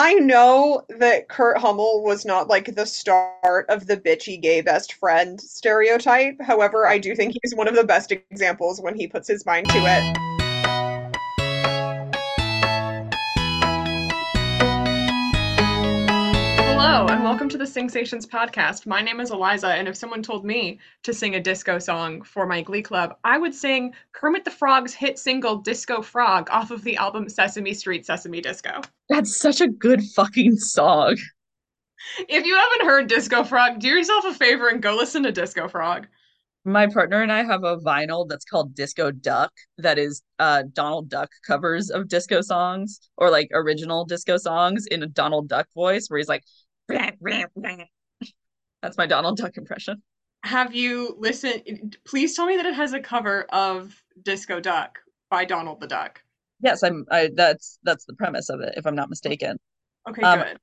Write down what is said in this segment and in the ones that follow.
I know that Kurt Hummel was not like the start of the bitchy gay best friend stereotype. However, I do think he's one of the best examples when he puts his mind to it. Hello, and welcome to the Singsations podcast. My name is Eliza, and if someone told me to sing a disco song for my Glee Club, I would sing Kermit the Frog's hit single Disco Frog off of the album Sesame Street Sesame Disco. That's such a good fucking song. If you haven't heard Disco Frog, do yourself a favor and go listen to Disco Frog. My partner and I have a vinyl that's called Disco Duck that is uh Donald Duck covers of disco songs or like original disco songs in a Donald Duck voice where he's like That's my Donald Duck impression. Have you listened? Please tell me that it has a cover of Disco Duck by Donald the Duck. Yes, I'm. I that's that's the premise of it, if I'm not mistaken. Okay, um, good.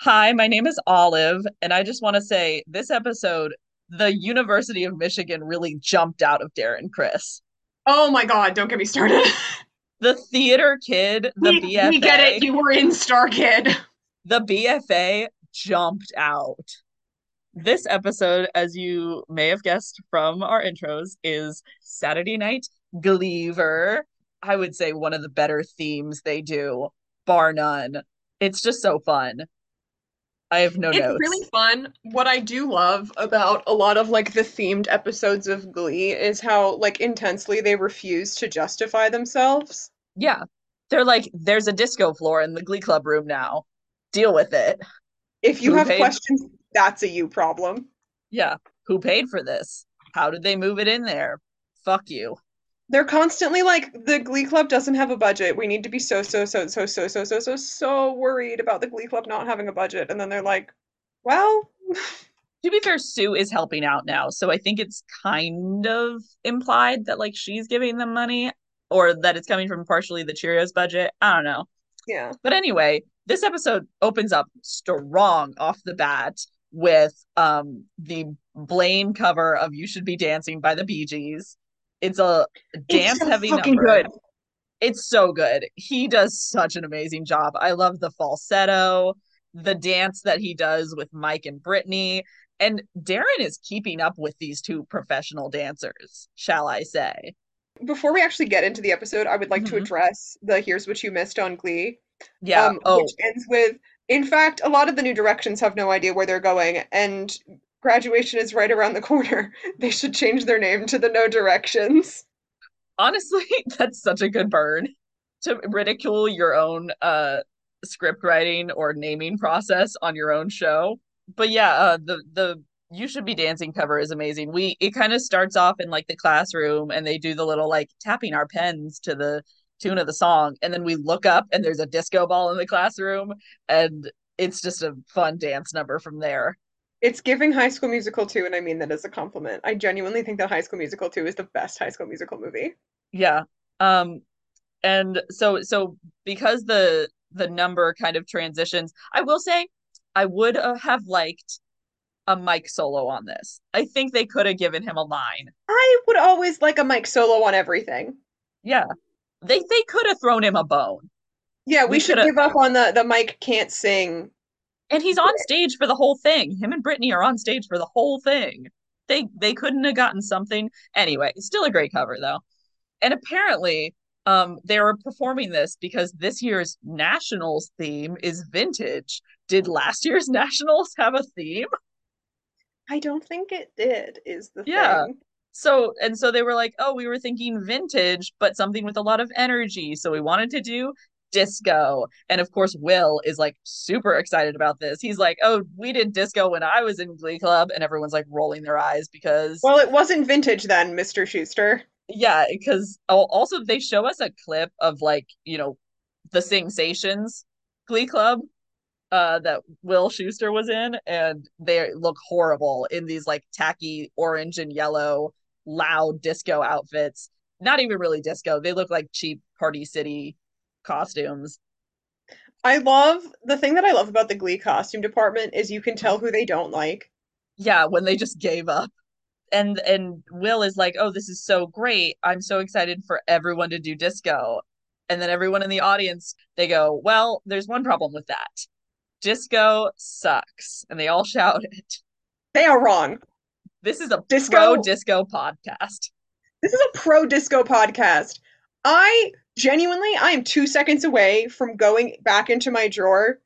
Hi, my name is Olive, and I just want to say this episode, the University of Michigan really jumped out of Darren Criss. Oh my God! Don't get me started. the theater kid, the we, BFA. We get it. You were in Star Kid. The BFA jumped out. This episode, as you may have guessed from our intros, is Saturday Night Glee-ver. I would say one of the better themes they do, bar none. It's just so fun. I have no it's notes. really fun. What I do love about a lot of like the themed episodes of Glee is how like intensely they refuse to justify themselves. Yeah. They're like, there's a disco floor in the Glee Club room now. Deal with it. If you Who have paid? questions, that's a you problem. Yeah. Who paid for this? How did they move it in there? Fuck you. They're constantly like the Glee Club doesn't have a budget. We need to be so so so so so so so so so worried about the Glee Club not having a budget. And then they're like, well, to be fair, Sue is helping out now, so I think it's kind of implied that like she's giving them money or that it's coming from partially the Cheerios budget. I don't know. Yeah. But anyway, this episode opens up strong off the bat with um the Blaine cover of You Should Be Dancing by the Bee Gees. It's a dance heavy number. Good. It's so good. He does such an amazing job. I love the falsetto, the dance that he does with Mike and Brittany. And Darren is keeping up with these two professional dancers, shall I say. Before we actually get into the episode, I would like mm-hmm. to address the Here's What You Missed on Glee. Yeah. Um, oh. Which ends with, in fact, a lot of the new directions have no idea where they're going, and graduation is right around the corner. They should change their name to the No Directions. Honestly, that's such a good burn to ridicule your own uh script writing or naming process on your own show. But yeah, uh the the you should be dancing cover is amazing. We it kind of starts off in like the classroom and they do the little like tapping our pens to the tune of the song and then we look up and there's a disco ball in the classroom and it's just a fun dance number from there. It's giving High School Musical 2 and I mean that as a compliment. I genuinely think that High School Musical 2 is the best High School Musical movie. Yeah. Um and so so because the the number kind of transitions, I will say I would have liked a Mike solo on this. I think they could have given him a line. I would always like a Mike solo on everything. Yeah. They they could have thrown him a bone. Yeah, we, we should give up on the the Mike can't sing. And he's on stage for the whole thing. Him and Brittany are on stage for the whole thing. They they couldn't have gotten something. Anyway, still a great cover though. And apparently, um, they were performing this because this year's nationals theme is vintage. Did last year's nationals have a theme? I don't think it did. Is the yeah. thing. So and so they were like, oh, we were thinking vintage, but something with a lot of energy. So we wanted to do disco. And of course, Will is like super excited about this. He's like, oh, we did disco when I was in Glee Club. And everyone's like rolling their eyes because. Well, it wasn't vintage then, Mr. Schuester. Yeah, because also they show us a clip of like, you know, the Singsations Glee Club uh that Will Schuester was in and they look horrible in these like tacky orange and yellow loud disco outfits. Not even really disco. They look like cheap Party City costumes. I love the thing that I love about the Glee costume department is you can tell who they don't like. Yeah, when they just gave up. And and Will is like, "Oh, this is so great. I'm so excited for everyone to do disco." And then everyone in the audience, they go, Well, there's one problem with that. Disco sucks. And they all shout it. They are wrong. This is a Disco- pro disco podcast. This is a pro disco podcast. I genuinely, I am two seconds away from going back into my drawer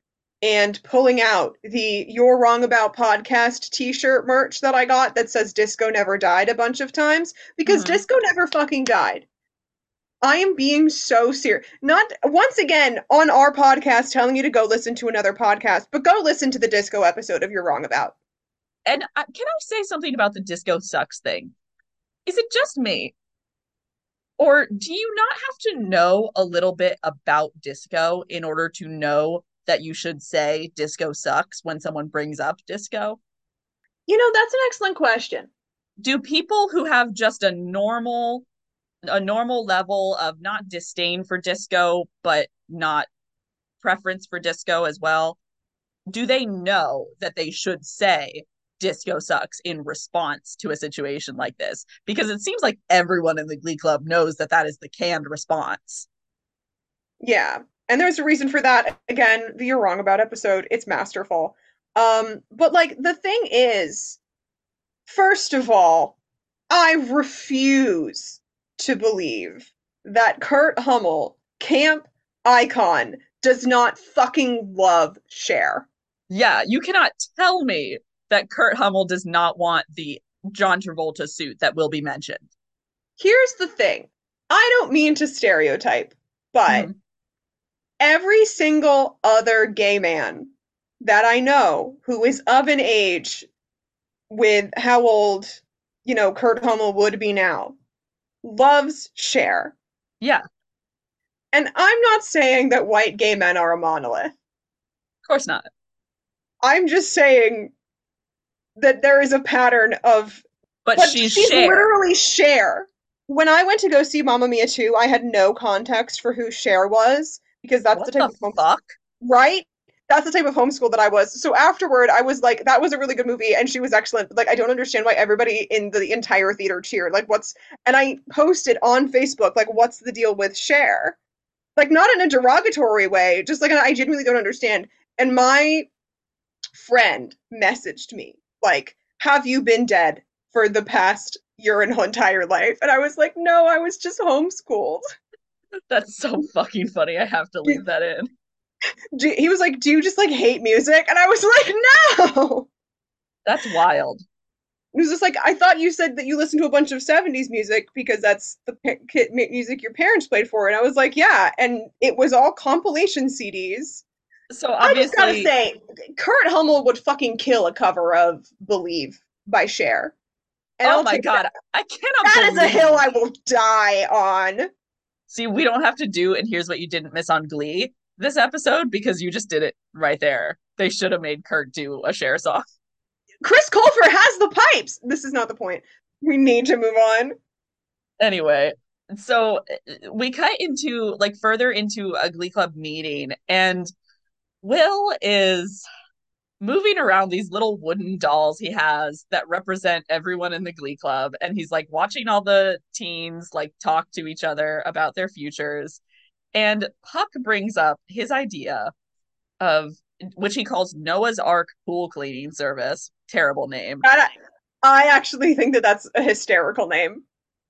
and pulling out the You're Wrong About podcast t shirt merch that I got that says Disco Never Died a bunch of times because Mhm. Disco never fucking died. I am being so serious. Not once again on our podcast telling you to go listen to another podcast, but go listen to the disco episode of You're Wrong About. And uh, can I say something about the disco sucks thing? Is it just me? Or do you not have to know a little bit about disco in order to know that you should say disco sucks when someone brings up disco? You know, that's an excellent question. Do people who have just a normal a normal level of not disdain for disco but not preference for disco as well, do they know that they should say disco sucks in response to a situation like this? Because it seems like everyone in the Glee Club knows that that is the canned response. Yeah. And there's a reason for that. Again, the You're Wrong About episode, it's masterful. Um, but like the thing is, first of all, I refuse to believe that Kurt Hummel, camp icon, does not fucking love Cher Yeah, you cannot tell me that Kurt Hummel does not want the John Travolta suit that will be mentioned. Here's the thing. I don't mean to stereotype, but Mhm. every single other gay man that I know who is of an age with how old, you know, Kurt Hummel would be now, loves Cher. Yeah, And I'm not saying that white gay men are a monolith. Of course not. I'm just saying that there is a pattern of But, but she's, she's Cher. literally Cher. When I went to go see Mamma Mia 2, I had no context for who Cher was because that's What the type the of home fuck? right? That's the type of homeschool that I was. So afterward, I was like, that was a really good movie, and she was excellent. Like, I don't understand why everybody in the entire theater cheered. Like, what's? And I posted on Facebook, like, what's the deal with Cher? Like, not in a derogatory way, just like I genuinely don't understand. And my friend messaged me, like, have you been dead for the past your entire life? And I was like, no, I was just homeschooled. That's so fucking funny. I have to leave that in. Do, he was like, do you just like hate music? And I was like, no. That's wild. It was just like I thought you said that you listened to a bunch of '70s music because that's the music your parents played for, and I was like, yeah, and it was all compilation CDs. So I just gotta say, Kurt Hummel would fucking kill a cover of "Believe" by Cher. And oh I'll my god, that. I cannot that is a hill I will die on. See, we don't have to do, and here's what you didn't miss on Glee this episode because you just did it right there. They should have made Kurt do a Cher song. Chris Colfer has the pipes. This is not the point. We need to move on. Anyway, so uh, we cut into like further into a Glee Club meeting, and Will is moving around these little wooden dolls he has that represent everyone in the Glee Club, and he's like watching all the teens like talk to each other about their futures. And Puck brings up his idea of which he calls Noah's Ark pool cleaning service. Terrible name. I, I actually think that that's a hysterical name.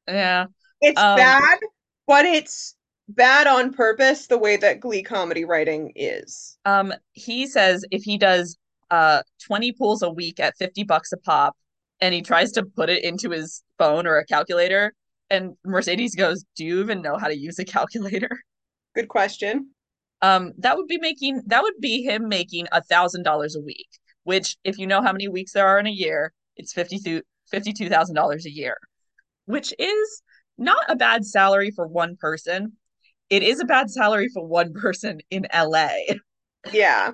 Yeah. It's Um, bad, but it's bad on purpose the way that Glee comedy writing is. Um, he says if he does uh 20 pools a week at 50 bucks a pop and he tries to put it into his phone or a calculator and Mercedes goes, "Do you even know how to use a calculator?" Good question. Um, that would be making that would be him making a thousand dollars a week, which if you know how many weeks there are in a year, it's fifty fifty-two thousand dollars a year, which is not a bad salary for one person. It is a bad salary for one person in LA. Yeah.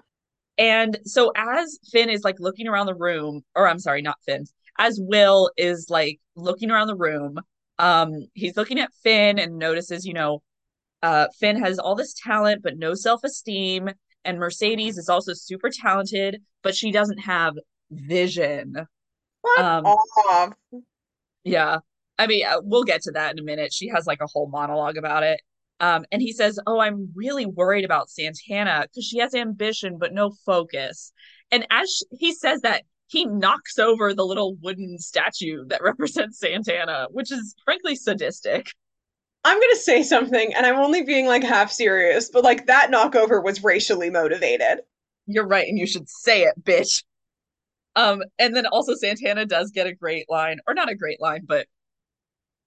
And so as Finn is like looking around the room, or I'm sorry, not Finn, as Will is like looking around the room, um, he's looking at Finn and notices, you know, uh, Finn has all this talent but no self-esteem, and Mercedes is also super talented, but she doesn't have vision. Fuck Um, off. Yeah. I mean, uh, we'll get to that in a minute. She has like a whole monologue about it. Um, and he says, Oh, I'm really worried about Santana because she has ambition but no focus. And as he says that, he knocks over the little wooden statue that represents Santana, which is frankly sadistic. I'm gonna say something, and I'm only being like half serious, but like that knockover was racially motivated. You're right, and you should say it, bitch. Um, and then also Santana does get a great line, or not a great line, but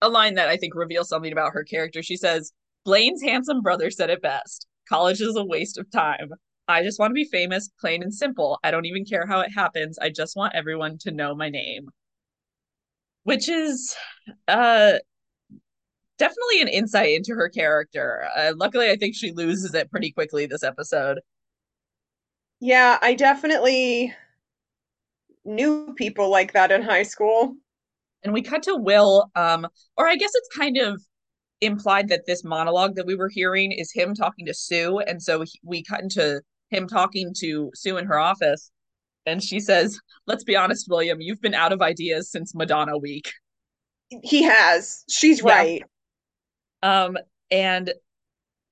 a line that I think reveals something about her character. She says, Blaine's handsome brother said it best. College is a waste of time. I just want to be famous, plain and simple. I don't even care how it happens. I just want everyone to know my name. Which is uh definitely an insight into her character. Uh, luckily, I think she loses it pretty quickly this episode. Yeah, I definitely knew people like that in high school. And we cut to Will, um, or I guess it's kind of implied that this monologue that we were hearing is him talking to Sue. And so he, we cut into him talking to Sue in her office. And she says, Let's be honest, William, you've been out of ideas since Madonna week. He has. She's yeah. right. Um, and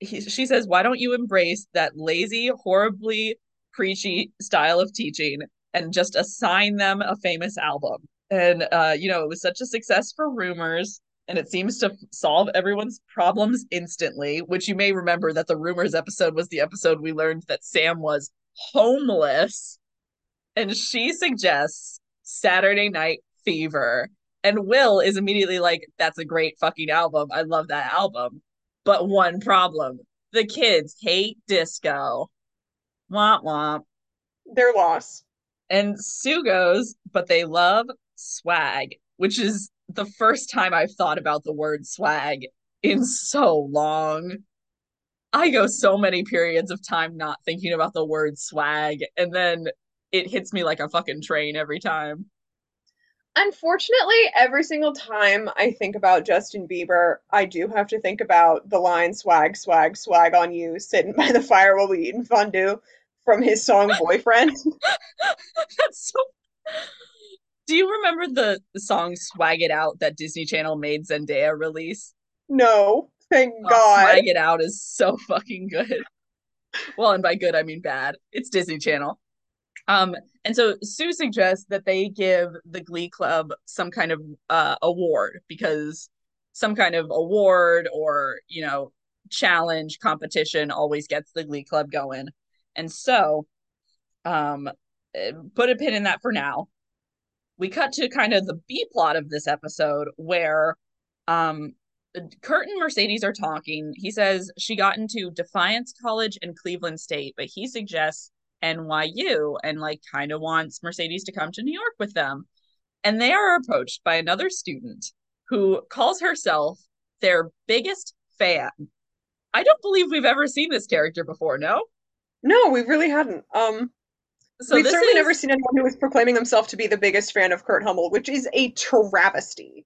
he, she says, Why don't you embrace that lazy, horribly preachy style of teaching and just assign them a famous album? And, uh, you know, it was such a success for rumors and it seems to solve everyone's problems instantly, which you may remember that the rumors episode was the episode we learned that Sam was homeless. And she suggests Saturday Night Fever. And Will is immediately like, that's a great fucking album. I love that album. But one problem the kids hate disco. Womp womp. Their loss. And Sue goes, but they love swag, which is the first time I've thought about the word swag in so long. I go so many periods of time not thinking about the word swag, and then it hits me like a fucking train every time. Unfortunately, every single time I think about Justin Bieber, I do have to think about the line swag, swag, swag on you sitting by the fire while we eating fondue from his song Boyfriend. That's so do you remember the, the song Swag It Out that Disney Channel made Zendaya release? No, thank oh, God. Swag It Out is so fucking good. well, and by good, I mean bad. It's Disney Channel. Um, and so Sue suggests that they give the Glee Club some kind of uh, award because some kind of award or, you know, challenge competition always gets the Glee Club going. And so, um, eh, put a pin in that for now we cut to kind of the B plot of this episode where um Kurt and Mercedes are talking. He says she got into Defiance College and Cleveland State, but he suggests NYU and like kind of wants Mercedes to come to New York with them. And they are approached by another student who calls herself their biggest fan. I don't believe we've ever seen this character before, no? No, we really hadn't. Um so We've certainly is... never seen anyone who was proclaiming himself to be the biggest fan of Kurt Hummel, which is a travesty.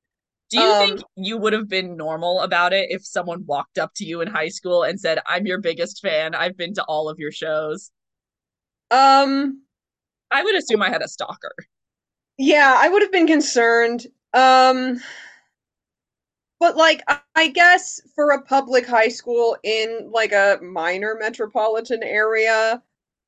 Do you um, think you would have been normal about it if someone walked up to you in high school and said, "I'm your biggest fan. I've been to all of your shows"? Um, I would assume I had a stalker. Yeah, I would have been concerned. Um, but like I guess for a public high school in like a minor metropolitan area,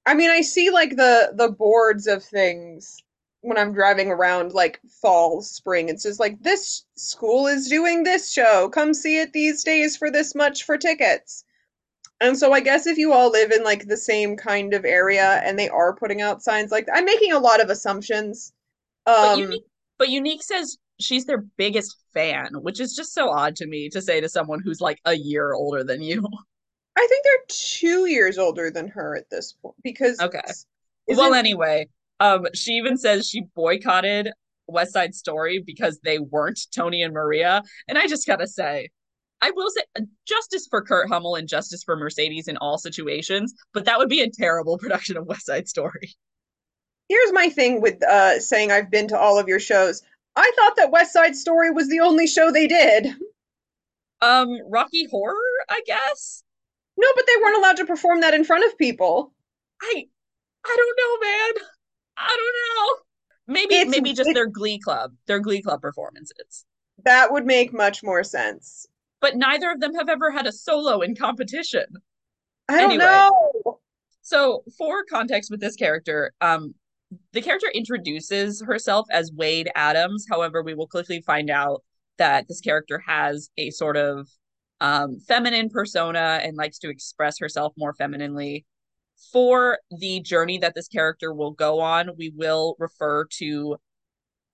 I mean, I see like the the boards of things when I'm driving around like fall, spring. It's just like this school is doing this show. Come see it these days for this much for tickets. And so I guess if you all live in like the same kind of area and they are putting out signs like I'm making a lot of assumptions. Um, but, Unique, but Unique says she's their biggest fan, which is just so odd to me to say to someone who's like a year older than you. I think they're two years older than her at this point because okay. Well, anyway, um, she even says she boycotted West Side Story because they weren't Tony and Maria, and I just gotta say, I will say uh, justice for Kurt Hummel and justice for Mercedes in all situations, but that would be a terrible production of West Side Story. Here's my thing with uh, saying I've been to all of your shows. I thought that West Side Story was the only show they did. Um, Rocky Horror, I guess. No, but they weren't allowed to perform that in front of people. I I don't know, man. I don't know. Maybe it's, maybe just their glee club, their glee club performances. That would make much more sense. but neither of them have ever had a solo in competition. I don't anyway, know. So, for context with this character, um, the character introduces herself as Wade Adams. However, we will quickly find out that this character has a sort of um, feminine persona and likes to express herself more femininely. For the journey that this character will go on, we will refer to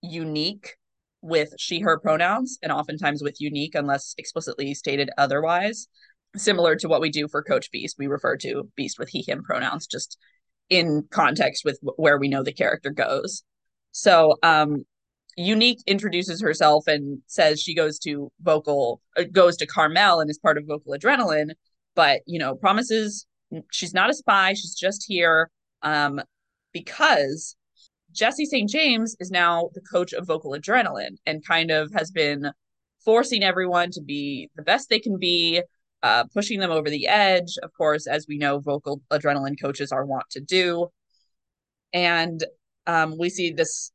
unique with she, her pronouns, and oftentimes with unique unless explicitly stated otherwise. Similar to what we do for Coach Beast, we refer to Beast with he, him pronouns, just in context with where we know the character goes. So, um, Unique introduces herself and says she goes to vocal, uh, goes to Carmel and is part of Vocal Adrenaline, but you know, promises she's not a spy. She's just here um, because Jesse St. James is now the coach of Vocal Adrenaline and kind of has been forcing everyone to be the best they can be, uh, pushing them over the edge. Of course, as we know, Vocal Adrenaline coaches are wont to do. And um, we see this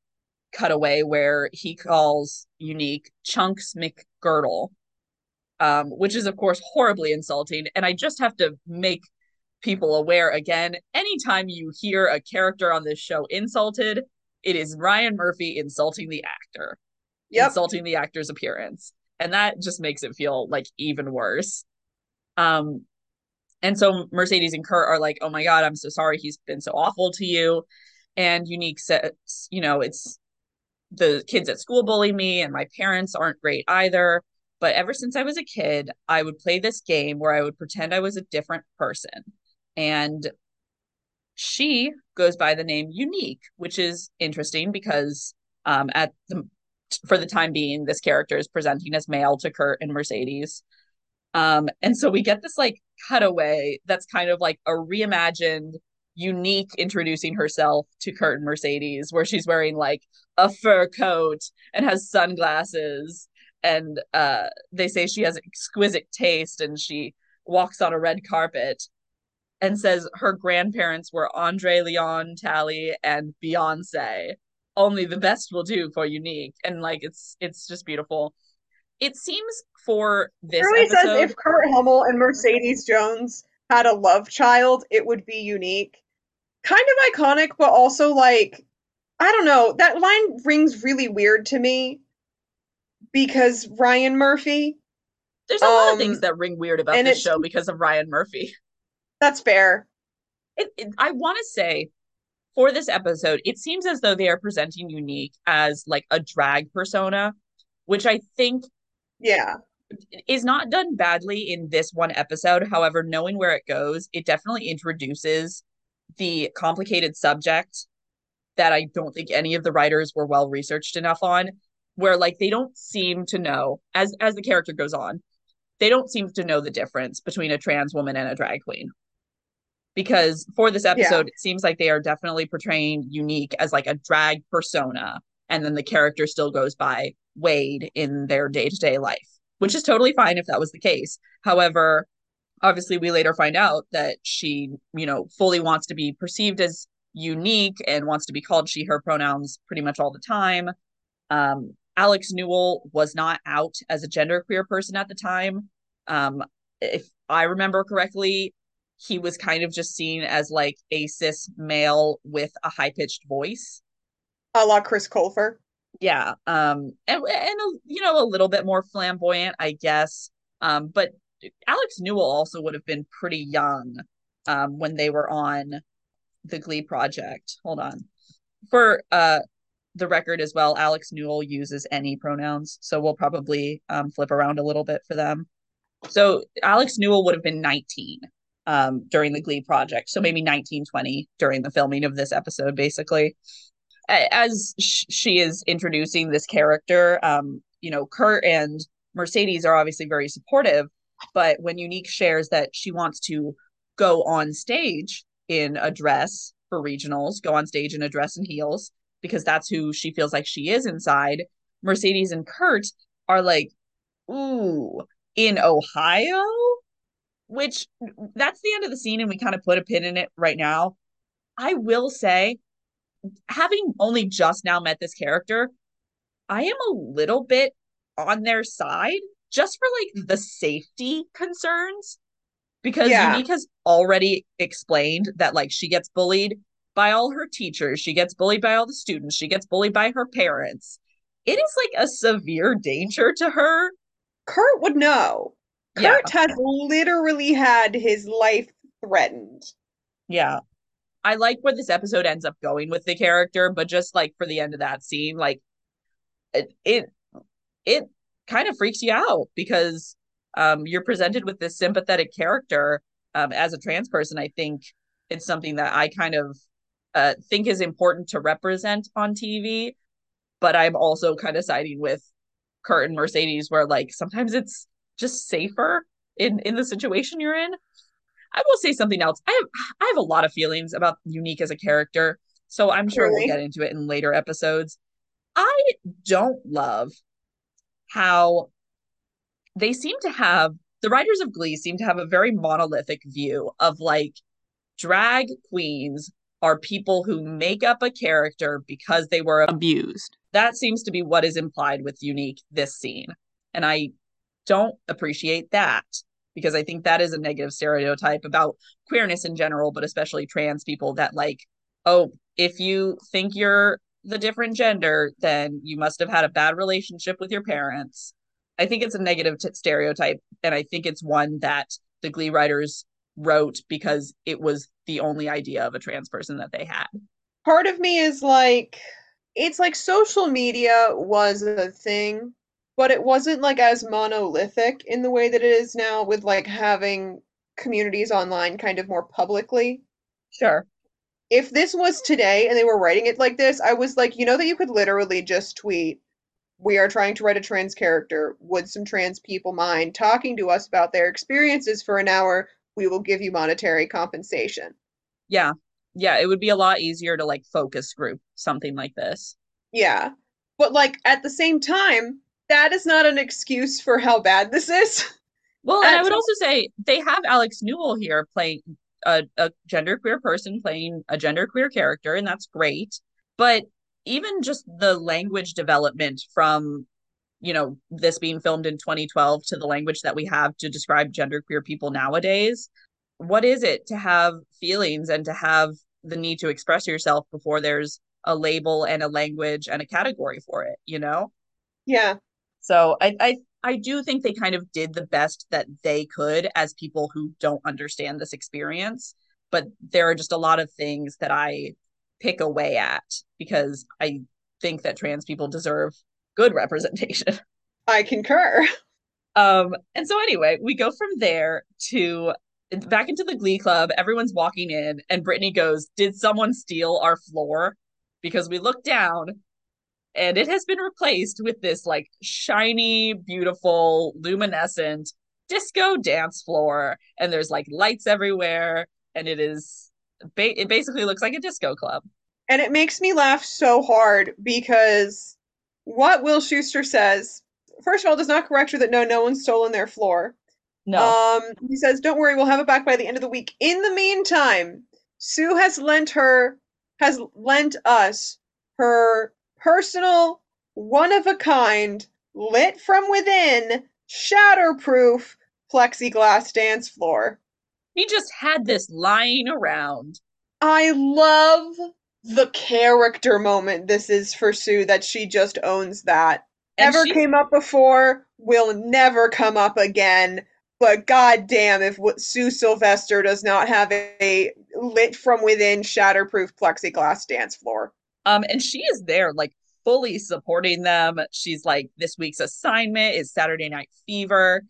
cutaway where he calls Unique Chunks McGirdle, um, which is, of course, horribly insulting. And I just have to make people aware again anytime you hear a character on this show insulted, it is Ryan Murphy insulting the actor, yep. insulting the actor's appearance. And that just makes it feel like even worse. Um, and so Mercedes and Kurt are like, oh my God, I'm so sorry he's been so awful to you. And Unique says, you know, it's the kids at school bully me and my parents aren't great either. But ever since I was a kid, I would play this game where I would pretend I was a different person. And she goes by the name Unique, which is interesting because um, at the for the time being, this character is presenting as male to Kurt and Mercedes. Um, and so we get this like cutaway that's kind of like a reimagined unique introducing herself to Kurt and Mercedes, where she's wearing like a fur coat and has sunglasses. And uh, they say she has exquisite taste and she walks on a red carpet and says her grandparents were Andre Leon Talley and Beyonce. Only the best will do for unique. And like it's it's just beautiful. It seems for this really episode, says if Kurt Hummel and Mercedes Jones had a love child, it would be unique kind of iconic, but also like I don't know. That line rings really weird to me because Ryan Murphy. There's a um, lot of things um, that ring weird about this show because of Ryan Murphy. That's fair. It, it, I want to say for this episode, it seems as though they are presenting Unique as like a drag persona, which I think yeah is not done badly in this one episode. However, knowing where it goes, it definitely introduces the complicated subject that I don't think any of the writers were well researched enough on, where like they don't seem to know as as the character goes on, they don't seem to know the difference between a trans woman and a drag queen. Because for this episode, yeah. it seems like they are definitely portraying unique as like a drag persona, and then the character still goes by Wade in their day to day life, which is totally fine if that was the case. However, obviously we later find out that she you know fully wants to be perceived as unique and wants to be called. She her pronouns pretty much all the time. Um, alex newell was not out as a genderqueer person at the time. Um, if i remember correctly he was kind of just seen as like a cis male with a high-pitched voice. A la chris colfer. Yeah um and, and a, you know a little bit more flamboyant i guess. Um but Alex Newell also would have been pretty young um, when they were on the Glee project. Hold on. For uh, the record as well, Alex Newell uses any pronouns, so we'll probably um, flip around a little bit for them. So Alex Newell would have been 19 um, during the Glee project, so maybe 1920 during the filming of this episode, basically. As sh- she is introducing this character, um, you know, Kurt and Mercedes are obviously very supportive, but when Unique shares that she wants to go on stage in a dress for regionals, go on stage in a dress and heels, because that's who she feels like she is inside, Mercedes and Kurt are like, ooh, in Ohio? Which that's the end of the scene, and we kind of put a pin in it right now. I will say, having only just now met this character, I am a little bit on their side just for like the safety concerns because Yeah. Unique has already explained that like she gets bullied by all her teachers, she gets bullied by all the students, she gets bullied by her parents. It is like a severe danger to her. Kurt would know. Yeah. Kurt has literally had his life threatened. Yeah. I like where this episode ends up going with the character, but just like for the end of that scene, like it it, it kind of freaks you out because um you're presented with this sympathetic character um as a trans person. I think it's something that I kind of uh think is important to represent on TV, but I'm also kind of siding with Kurt and Mercedes where like sometimes it's just safer in in the situation you're in. I will say something else. I have I have a lot of feelings about Unique as a character, so I'm sure Really? we'll get into it in later episodes. I don't love how they seem to have the writers of Glee seem to have a very monolithic view of like drag queens are people who make up a character because they were abused. That seems to be what is implied with Unique this scene. And I don't appreciate that because I think that is a negative stereotype about queerness in general, but especially trans people that like, oh, if you think you're the different gender, then you must have had a bad relationship with your parents. I think it's a negative t- stereotype, and I think it's one that the Glee writers wrote because it was the only idea of a trans person that they had. Part of me is like, it's like social media was a thing, but it wasn't like as monolithic in the way that it is now with like having communities online kind of more publicly. Sure. If this was today and they were writing it like this, I was like, you know that you could literally just tweet, we are trying to write a trans character. Would some trans people mind talking to us about their experiences for an hour? We will give you monetary compensation. Yeah. Yeah. It would be a lot easier to like focus group something like this. Yeah. But like at the same time, that is not an excuse for how bad this is. Well, and I would also say they have Alex Newell here playing a, a genderqueer person playing a genderqueer character, and that's great. But even just the language development from, you know, this being filmed in 2012 to the language that we have to describe genderqueer people nowadays, what is it to have feelings and to have the need to express yourself before there's a label and a language and a category for it, you know? Yeah. So I, I I do think they kind of did the best that they could as people who don't understand this experience. But there are just a lot of things that I pick away at because I think that trans people deserve good representation. I concur. Um, and so anyway, we go from there to back into the glee club. Everyone's walking in, and Brittany goes, Did someone steal our floor? Because we look down and it has been replaced with this like shiny, beautiful, luminescent disco dance floor. And there's like lights everywhere, and it is ba- it basically looks like a disco club. And it makes me laugh so hard because what Will Schuester says, first of all, does not correct her that no, no one's stolen their floor. No. Um, he says, "Don't worry, we'll have it back by the end of the week." In the meantime, Sue has lent her has lent us her personal, one of a kind, lit from within, shatterproof plexiglass dance floor. he just had this lying around. I love the character moment this is for Sue that she just owns that. And Never she- came up before, will never come up again. But goddamn, if Sue Sylvester does not have a lit from within, shatterproof plexiglass dance floor. Um, and she is there, like fully supporting them. She's like, this week's assignment is Saturday Night Fever.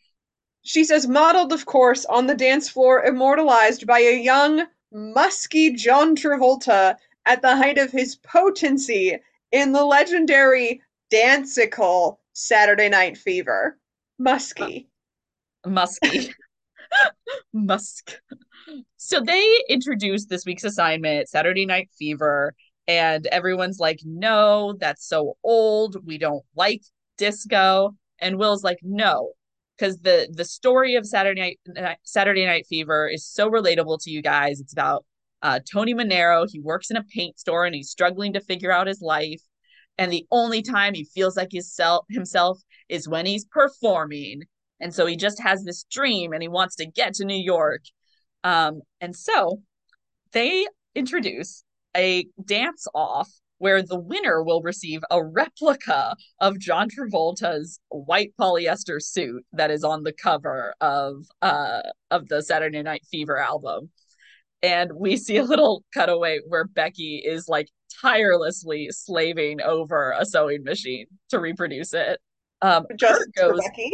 She says, modeled, of course, on the dance floor, immortalized by a young, musky John Travolta at the height of his potency in the legendary dancical Saturday Night Fever. Musky. Musky. Musk. So they introduced this week's assignment, Saturday Night Fever, and everyone's like, no, that's so old. We don't like disco. And Will's like, no, because the the story of Saturday Night Saturday Night Fever is so relatable to you guys. It's about uh, Tony Manero. He works in a paint store and he's struggling to figure out his life. And the only time he feels like his self, himself is when he's performing. And so he just has this dream and he wants to get to New York. Um, and so they introduce a dance off where the winner will receive a replica of John Travolta's white polyester suit that is on the cover of uh of the Saturday Night Fever album. And we see a little cutaway where Becky is like tirelessly slaving over a sewing machine to reproduce it. Um, Just Kurt goes, Becky.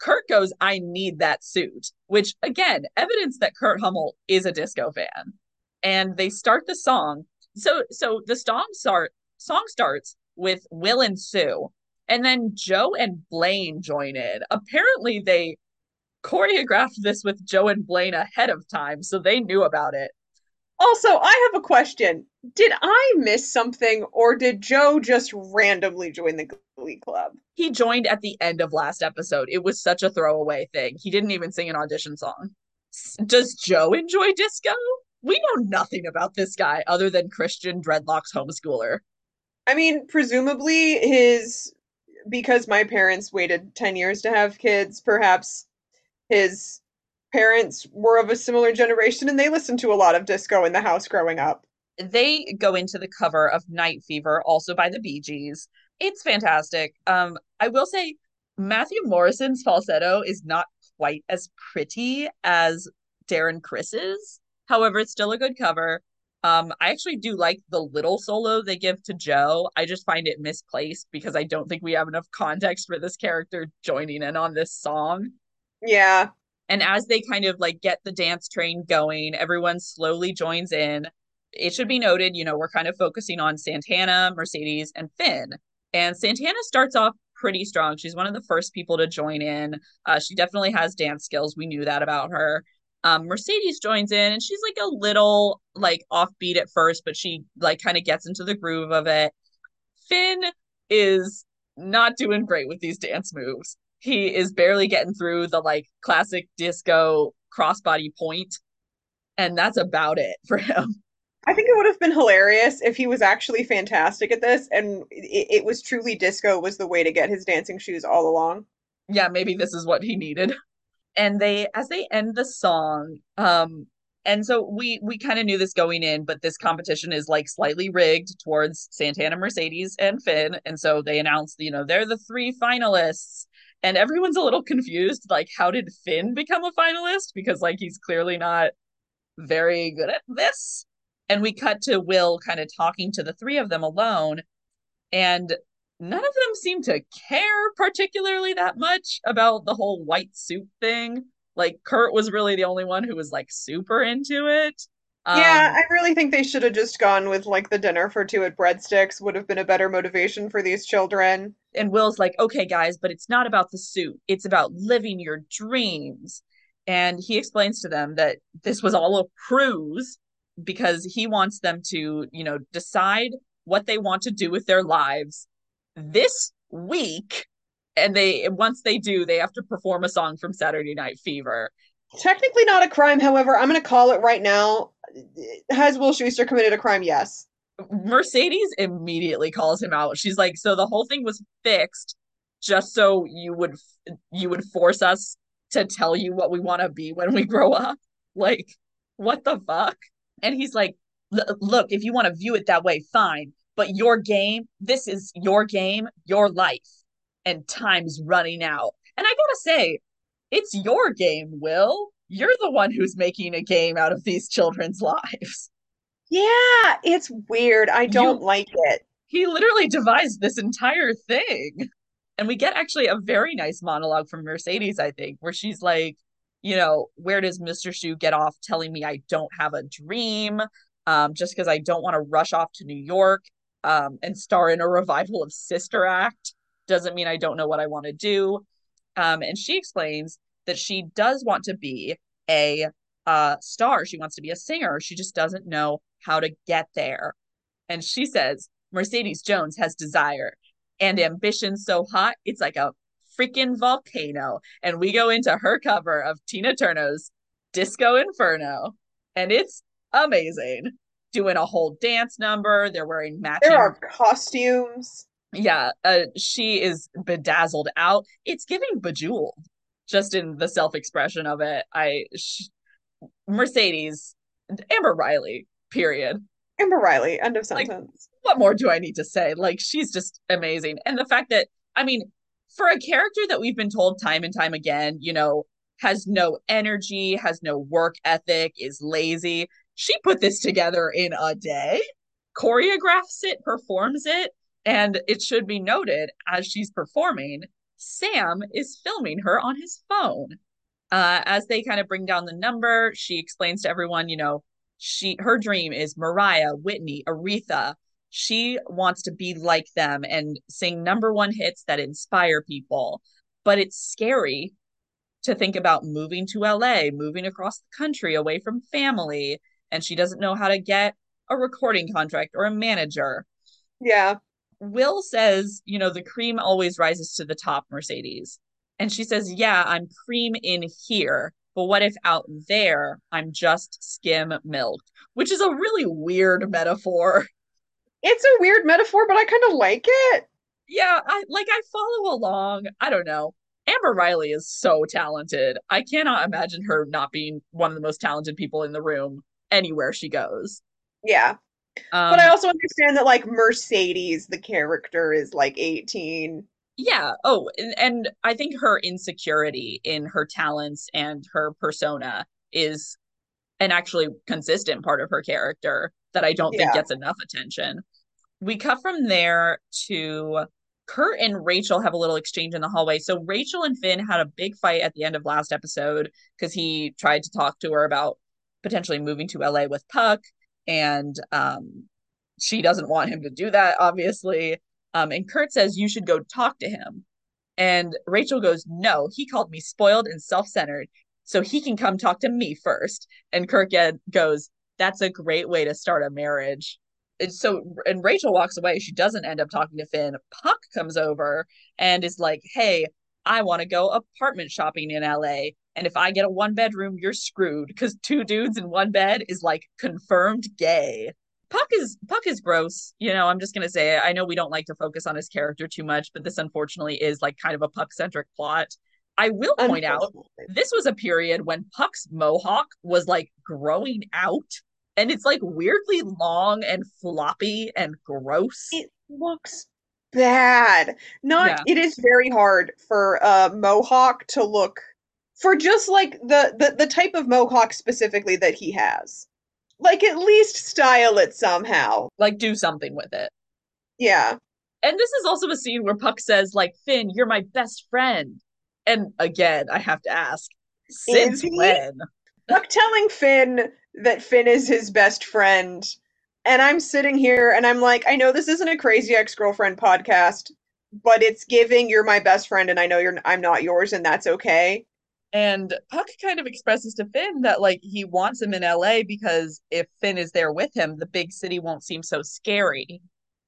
Kurt goes, I need that suit, which again, evidence that Kurt Hummel is a disco fan. And they start the song. So so the song start song starts with Will and Sue. And then Joe and Blaine join in. Apparently they choreographed this with Joe and Blaine ahead of time, so they knew about it. Also, I have a question. Did I miss something, or did Joe just randomly join the Glee Club? He joined at the end of last episode. It was such a throwaway thing. He didn't even sing an audition song. Does Joe enjoy disco? We know nothing about this guy other than Christian Dreadlocks homeschooler. I mean, presumably his because my parents waited 10 years to have kids, perhaps his parents were of a similar generation and they listened to a lot of disco in the house growing up. They go into the cover of Night Fever, also by the Bee Gees. It's fantastic. Um, I will say Matthew Morrison's falsetto is not quite as pretty as Darren Criss's. However, it's still a good cover. Um, I actually do like the little solo they give to Joe. I just find it misplaced because I don't think we have enough context for this character joining in on this song. Yeah. And as they kind of like get the dance train going, everyone slowly joins in. It should be noted, you know, we're kind of focusing on Santana, Mercedes, and Finn. And Santana starts off pretty strong. She's one of the first people to join in. Uh, she definitely has dance skills. We knew that about her. Um, Mercedes joins in and she's like a little like offbeat at first, but she like kind of gets into the groove of it. Finn is not doing great with these dance moves. He is barely getting through the like classic disco crossbody point, and that's about it for him. I think it would have been hilarious if he was actually fantastic at this and it, it was truly disco was the way to get his dancing shoes all along. Yeah, maybe this is what he needed. And they as they end the song, um and so we we kind of knew this going in, but this competition is like slightly rigged towards Santana, Mercedes, and Finn. And so they announced, you know, they're the three finalists. And everyone's a little confused. Like, how did Finn become a finalist? Because like he's clearly not very good at this. And we cut to Will kind of talking to the three of them alone. And none of them seem to care particularly that much about the whole white suit thing. Like Kurt was really the only one who was like super into it. Um, yeah, I really think they should have just gone with like the dinner for two at Breadstix would have been a better motivation for these children. And Will's like, okay, guys, but it's not about the suit. It's about living your dreams. And he explains to them that this was all a ruse because he wants them to, you know, decide what they want to do with their lives this week. And they once they do, they have to perform a song from Saturday Night Fever. Technically not a crime, however, I'm going to call it right now. Has Will Schuester committed a crime? Yes. Mercedes immediately calls him out. She's like, "So the whole thing was fixed just so you would you would force us to tell you what we want to be when we grow up." Like, what the fuck? And he's like, "Look, if you want to view it that way, fine. But your game, this is your game, your life, and time's running out." And I gotta say, it's your game, Will. You're the one who's making a game out of these children's lives. Yeah, it's weird. I don't You- like it. He literally devised this entire thing. And we get actually a very nice monologue from Mercedes, I think, where she's like, you know, where does Mr. Schue get off telling me I don't have a dream? Um, just because I don't want to rush off to New York um, and star in a revival of Sister Act doesn't mean I don't know what I want to do. Um, and she explains that she does want to be a uh, star. She wants to be a singer. She just doesn't know how to get there. And she says, Mercedes Jones has desire and ambition so hot, it's like a freaking volcano. And we go into her cover of Tina Turner's Disco Inferno, and it's amazing. Doing a whole dance number. They're wearing matching There are costumes. Yeah, uh, she is bedazzled out. It's giving bejeweled, just in the self-expression of it. I sh Mercedes, Amber Riley, period. Amber Riley, end of Like, sentence. what more do I need to say? Like, she's just amazing. And the fact that, I mean, for a character that we've been told time and time again, you know, has no energy, has no work ethic, is lazy, she put this together in a day, choreographs it, performs it, and it should be noted as she's performing, Sam is filming her on his phone. Uh, as they kind of bring down the number, she explains to everyone, you know, she her dream is Mariah, Whitney, Aretha. She wants to be like them and sing number one hits that inspire people. But it's scary to think about moving to LA, moving across the country away from family, and she doesn't know how to get a recording contract or a manager. Yeah. Will says, you know, the cream always rises to the top, Mercedes. And she says, yeah, I'm cream in here. But what if out there I'm just skim milk? Which is a really weird metaphor. It's a weird metaphor, but I kind of like it. Yeah, I like I follow along. I don't know. Amber Riley is so talented. I cannot imagine her not being one of the most talented people in the room anywhere she goes. Yeah. Um, But I also understand that like Mercedes, the character, is like 18. yeah. Oh, and, and I think her insecurity in her talents and her persona is an actually consistent part of her character that I don't think Yeah. gets enough attention. We cut from there to Kurt and Rachel have a little exchange in the hallway. So Rachel and Finn had a big fight at the end of last episode because he tried to talk to her about potentially moving to LA with Puck, and um, she doesn't want him to do that, obviously. Um, and Kurt says you should go talk to him, and Rachel goes, "No, he called me spoiled and self-centered, so he can come talk to me first. And Kurt goes, "That's a great way to start a marriage." And so, and Rachel walks away. She doesn't end up talking to Finn. Puck comes over and is like, "Hey, I want to go apartment shopping in LA." And if I get a one bedroom, you're screwed because two dudes in one bed is like confirmed gay. Puck is Puck is gross. You know, I'm just gonna say it. I know we don't like to focus on his character too much, but this unfortunately is like kind of a Puck centric plot. I will point out this was a period when Puck's mohawk was like growing out, and it's like weirdly long and floppy and gross. It looks bad. Not Yeah. it is very hard for a Mohawk to look for just like the, the the type of Mohawk specifically that he has. Like at least style it somehow. Like do something with it. Yeah. And this is also a scene where Puck says, like, Finn, you're my best friend. And again, I have to ask, since he? when? Puck telling Finn that Finn is his best friend. And I'm sitting here and I'm like, I know this isn't a crazy ex-girlfriend podcast, but it's giving you're my best friend and I know you're I'm not yours and that's okay. And Puck kind of expresses to Finn that like he wants him in LA because if Finn is there with him, the big city won't seem so scary.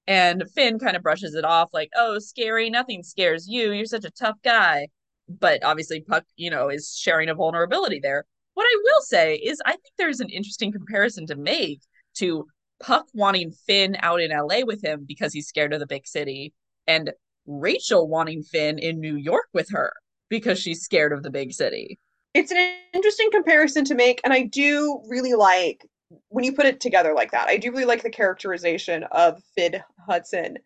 And Finn kind of brushes it off like, "Oh, scary, nothing scares you. You're such a tough guy." But obviously Puck, you know, is sharing a vulnerability there. What I will say is I think there's an interesting comparison to make to Puck wanting Finn out in LA with him because he's scared of the big city and Rachel wanting Finn in New York with her because she's scared of the big city. It's an interesting comparison to make, and I do really like when you put it together like that. I do really like the characterization of Finn Hudson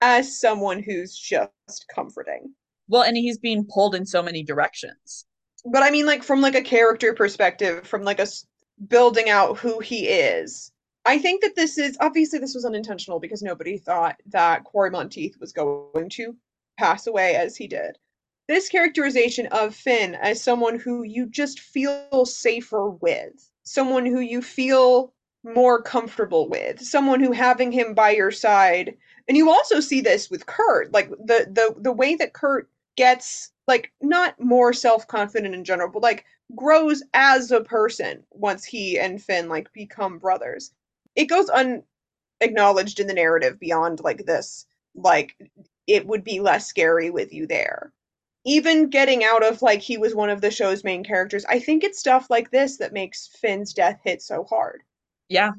as someone who's just comforting. Well, and he's being pulled in so many directions. But I mean, like from like a character perspective, from like a s- building out who he is. I think that this is obviously this was unintentional because nobody thought that Cory Monteith was going to pass away as he did. This characterization of Finn as someone who you just feel safer with, someone who you feel more comfortable with, someone who having him by your side. And you also see this with Kurt, like the the the way that Kurt gets like not more self-confident in general, but like grows as a person once he and Finn like become brothers. It goes unacknowledged in the narrative beyond like this, like it would be less scary with you there. Even getting out of like he was one of the show's main characters, I think it's stuff like this that makes Finn's death hit so hard. Yeah,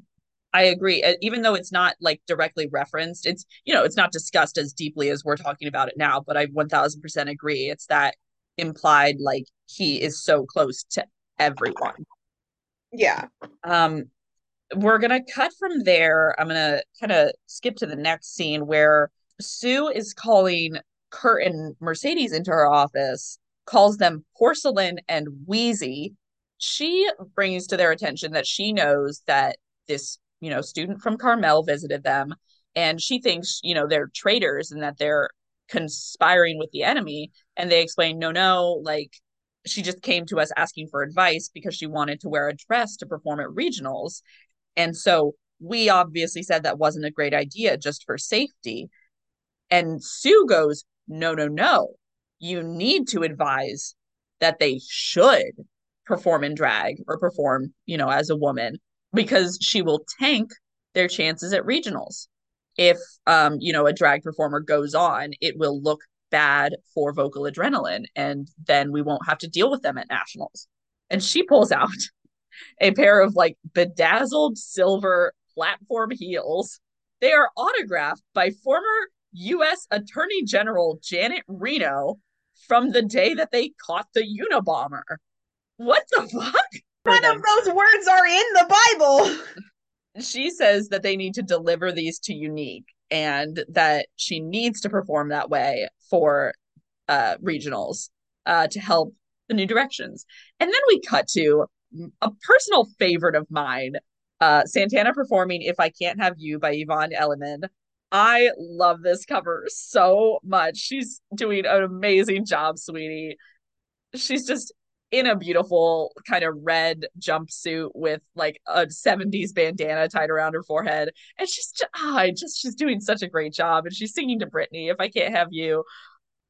I agree. Even though it's not like directly referenced, it's you know, it's not discussed as deeply as we're talking about it now, but I 1000% agree. It's that implied like he is so close to everyone. Yeah. Um we're going to cut from there. I'm going to kind of skip to the next scene where Sue is calling Kurt and Mercedes into her office, calls them porcelain and wheezy. She brings to their attention that she knows that this you know, student from Carmel visited them and she thinks, you know, they're traitors and that they're conspiring with the enemy. And they explain, no, no, like she just came to us asking for advice because she wanted to wear a dress to perform at regionals. And so we obviously said that wasn't a great idea just for safety. And Sue goes, no, no, no. You need to advise that they should perform in drag or perform, you know, as a woman because she will tank their chances at regionals. If um, you know, a drag performer goes on, it will look bad for vocal adrenaline, and then we won't have to deal with them at nationals. And she pulls out a pair of like bedazzled silver platform heels. They are autographed by former US Attorney General Janet Reno from the day that they caught the Unabomber. What the fuck? None of those words are in the Bible. She says that they need to deliver these to Unique and that she needs to perform that way for uh, regionals uh, to help the new directions. And then we cut to a personal favorite of mine, uh, Santana performing If I Can't Have You by Yvonne Elliman. I love this cover so much. She's doing an amazing job, sweetie. She's just in a beautiful kind of red jumpsuit with like a 70s bandana tied around her forehead. And she's just, oh, ah, I just she's doing such a great job. And she's singing to Britney if I can't have you.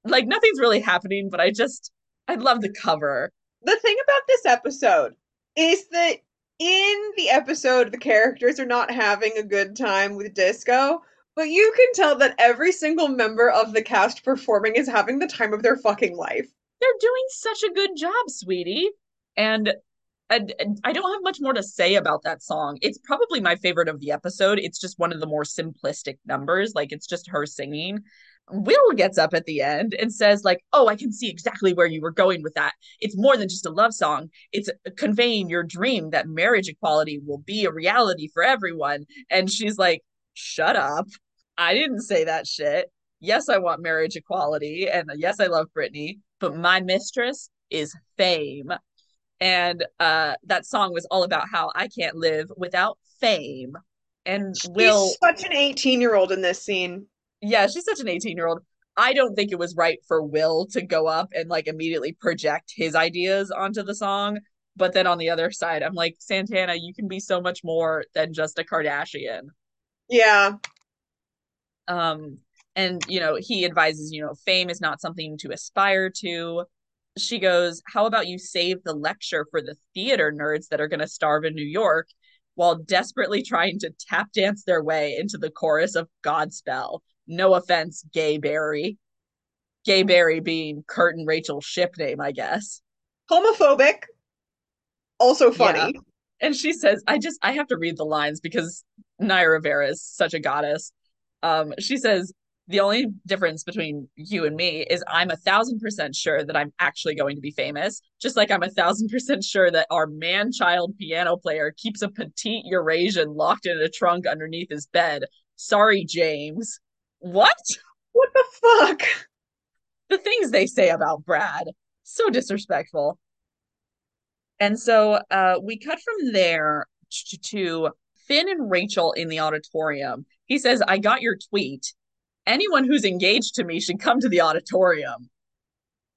Like nothing's really happening but I just I love the cover. The thing about this episode is that in the episode the characters are not having a good time with disco but you can tell that every single member of the cast performing is having the time of their fucking life they're doing such a good job, sweetie. And and I don't have much more to say about that song. It's probably my favorite of the episode. It's just one of the more simplistic numbers. Like it's just her singing. Will gets up at the end and says, like, oh, I can see exactly where you were going with that. It's more than just a love song. It's conveying your dream that marriage equality will be a reality for everyone. And she's like, shut up. I didn't say that shit. Yes, I want marriage equality. And yes, I love Britney but my mistress is fame. And uh, that song was all about how I can't live without fame. And she's Will such an 18 year old in this scene. Yeah, she's such an 18 year old. I don't think it was right for Will to go up and like immediately project his ideas onto the song. But then on the other side, I'm like, Santana, you can be so much more than just a Kardashian. Yeah. Um, and you know he advises you know fame is not something to aspire to. She goes how about you save the lecture for the theater nerds that are going to starve in new york while desperately trying to tap dance their way into the chorus of godspell? No offense gay berry. Gay berry being kurt and rachel's ship name i guess. Homophobic. Also funny. Yeah. and she says i just i have to read the lines because naya rivera is such a goddess um, she says the only difference between you and me is I'm a thousand percent sure that I'm actually going to be famous, just like I'm a thousand percent sure that our man child piano player keeps a petite Eurasian locked in a trunk underneath his bed. Sorry, James. What? What the fuck? The things they say about Brad. So disrespectful. And so uh, we cut from there to Finn and Rachel in the auditorium. He says, I got your tweet anyone who's engaged to me should come to the auditorium.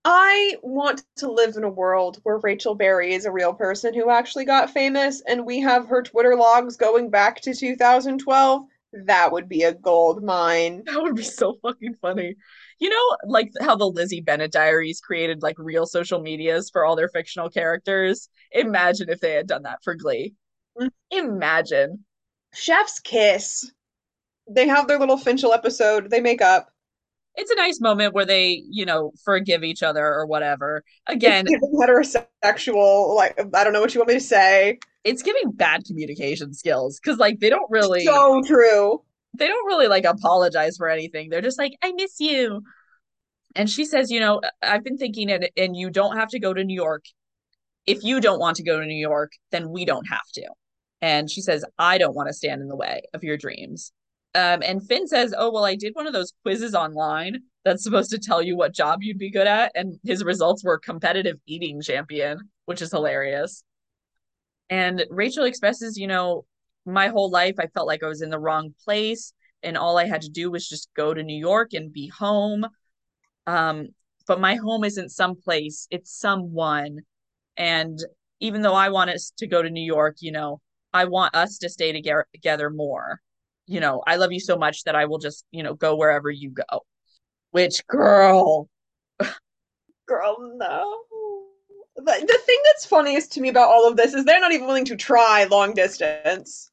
I want to live in a world where Rachel Berry is a real person who actually got famous and we have her Twitter logs going back to 2012. That would be a gold mine. That would be so fucking funny. You know, like how the Lizzie Bennet diaries created like real social medias for all their fictional characters? Imagine if they had done that for Glee. Mm. Imagine. Chef's kiss they have their little Finchel episode. They make up. it's a nice moment where they, you know, forgive each other or whatever. Again, heterosexual, like I don't know what you want me to say. it's giving bad communication skills because like they don't really So true. they don't really like apologize for anything. They're just like, I miss you. And she says, you know, I've been thinking it and you don't have to go to New York. If you don't want to go to New York, then we don't have to. And she says, I don't want to stand in the way of your dreams. Um, and Finn says, Oh, well, I did one of those quizzes online that's supposed to tell you what job you'd be good at. And his results were competitive eating champion, which is hilarious. And Rachel expresses, you know, my whole life I felt like I was in the wrong place and all I had to do was just go to New York and be home. Um, but my home isn't someplace, it's someone. And even though I want us to go to New York, you know, I want us to stay together more. You know, I love you so much that I will just, you know, go wherever you go. Which girl, Girl, no. The, thing that's funniest to me about all of this is they're not even willing to try long distance.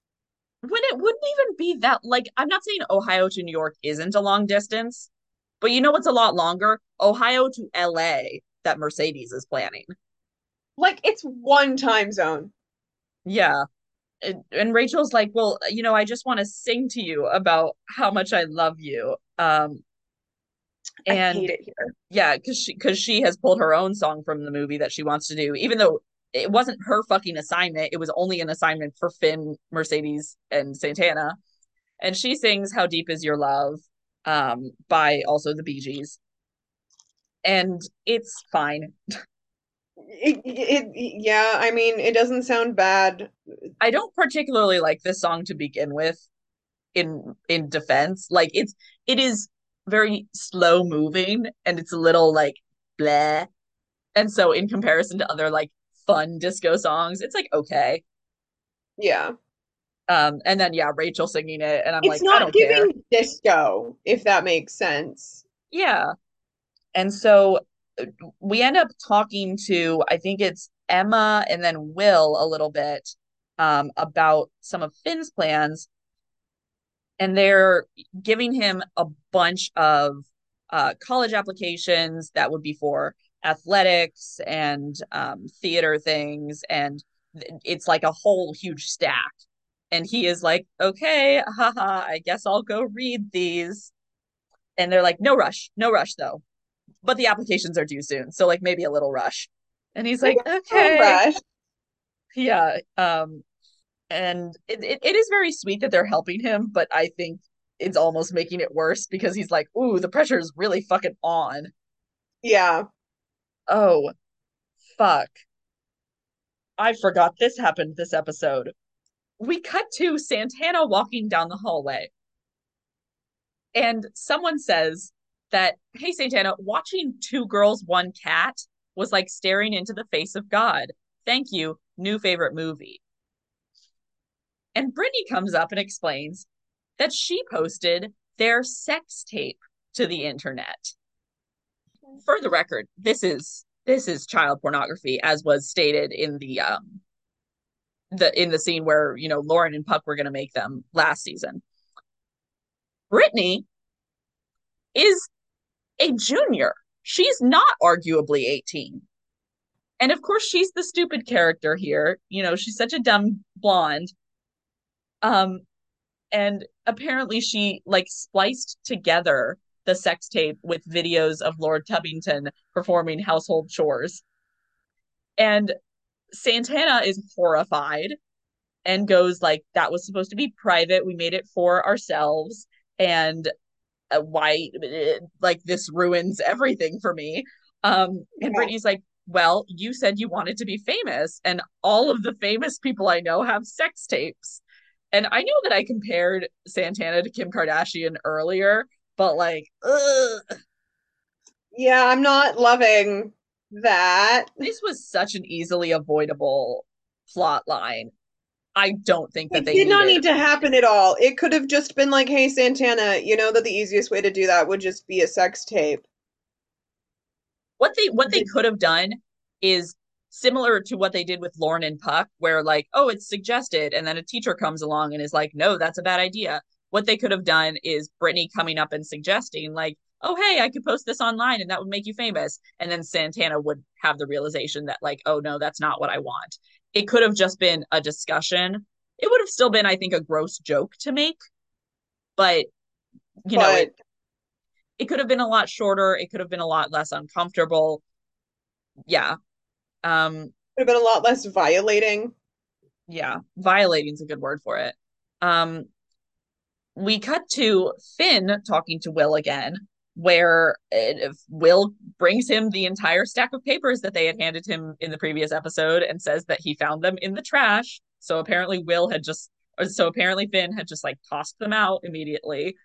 when it wouldn't even be that like I'm not saying Ohio to New York isn't a long distance, but you know what's a lot longer? Ohio to LA that Mercedes is planning. Like it's one time zone. Yeah. And, Rachel's like, "Well, you know, I just want to sing to you about how much I love you." Um and hate it here. yeah, cuz she cuz she has pulled her own song from the movie that she wants to do even though it wasn't her fucking assignment. It was only an assignment for Finn, Mercedes, and Santana. And she sings How Deep Is Your Love um, by also the Bee Gees. And it's fine. It, it, yeah, I mean, it doesn't sound bad. I don't particularly like this song to begin with in in defense. Like it's it is very slow moving and it's a little like bleh. And so in comparison to other like fun disco songs, it's like okay. Yeah. Um and then yeah, Rachel singing it and I'm It's like not don't care. giving disco, if that makes sense. Yeah. And so we end up talking to, I think it's Emma and then Will a little bit um, about some of Finn's plans. And they're giving him a bunch of uh, college applications that would be for athletics and um, theater things. And it's like a whole huge stack. And he is like, okay, haha, I guess I'll go read these. And they're like, no rush, no rush though but the applications are due soon. So like maybe a little rush. And he's like okay. rush. yeah um and it, it, it is very sweet that they're helping him but i think it's almost making it worse because he's like ooh the pressure is really fucking on. Yeah. oh fuck. I forgot this happened this episode. We cut to santana walking down the hallway. And someone says that hey santana watching two girls one cat was like staring into the face of god. Thank you new favorite movie. And brittany comes up and explains that she posted their sex tape to the internet. For the record this is this is child pornography as was stated in the um the in the scene where you know lauren and puck were to make them last season. Brittany is a junior. She's not arguably 18. And of course, she's the stupid character here. You know, she's such a dumb blonde. Um, and apparently she like spliced together the sex tape with videos of Lord Tubbington performing household chores. And Santana is horrified and goes like that was supposed to be private. We made it for ourselves and why like this ruins everything for me um and Yeah. brittany's like well you said you wanted to be famous and all of the famous people i know have sex tapes and i know that i compared santana to kim kardashian earlier but like ugh, Yeah, I'm not loving that. this was such an easily avoidable plot line i don't think that It they did not need to happen at all. It could have just been like, hey, Santana, you know that the easiest way to do that would just be a sex tape. what they what they could have done is similar to what they did with Lauren and Puck, where like, oh, it's suggested, and then a teacher comes along and is like, no, that's a bad idea. What they could have done is Brittany coming up and suggesting, like, oh, hey, I could post this online and that would make you famous. And then Santana would have the realization that, like, oh, no, that's not what I want. It could have just been a discussion. It would have still been, I think, a gross joke to make. But, you but... know, it, it could have been a lot shorter. It could have been a lot less uncomfortable. Yeah. Um, could have been a lot less violating. Yeah, violating is a good word for it. Um, we cut to Finn talking to Will again, where it, Will brings him the entire stack of papers that they had handed him in the previous episode and says that he found them in the trash. So apparently Will had just so apparently Finn had just like tossed them out immediately.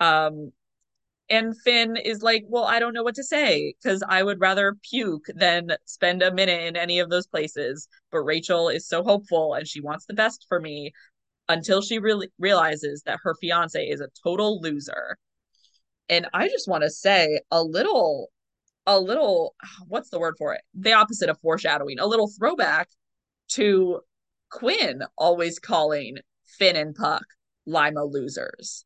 Um and Finn is like, "Well, I don't know what to say cuz I would rather puke than spend a minute in any of those places." But Rachel is so hopeful and she wants the best for me until she really realizes that her fiance is a total loser. And I just want to say a little a little what's the word for it? The opposite of foreshadowing, a little throwback to Quinn always calling Finn and Puck Lima losers.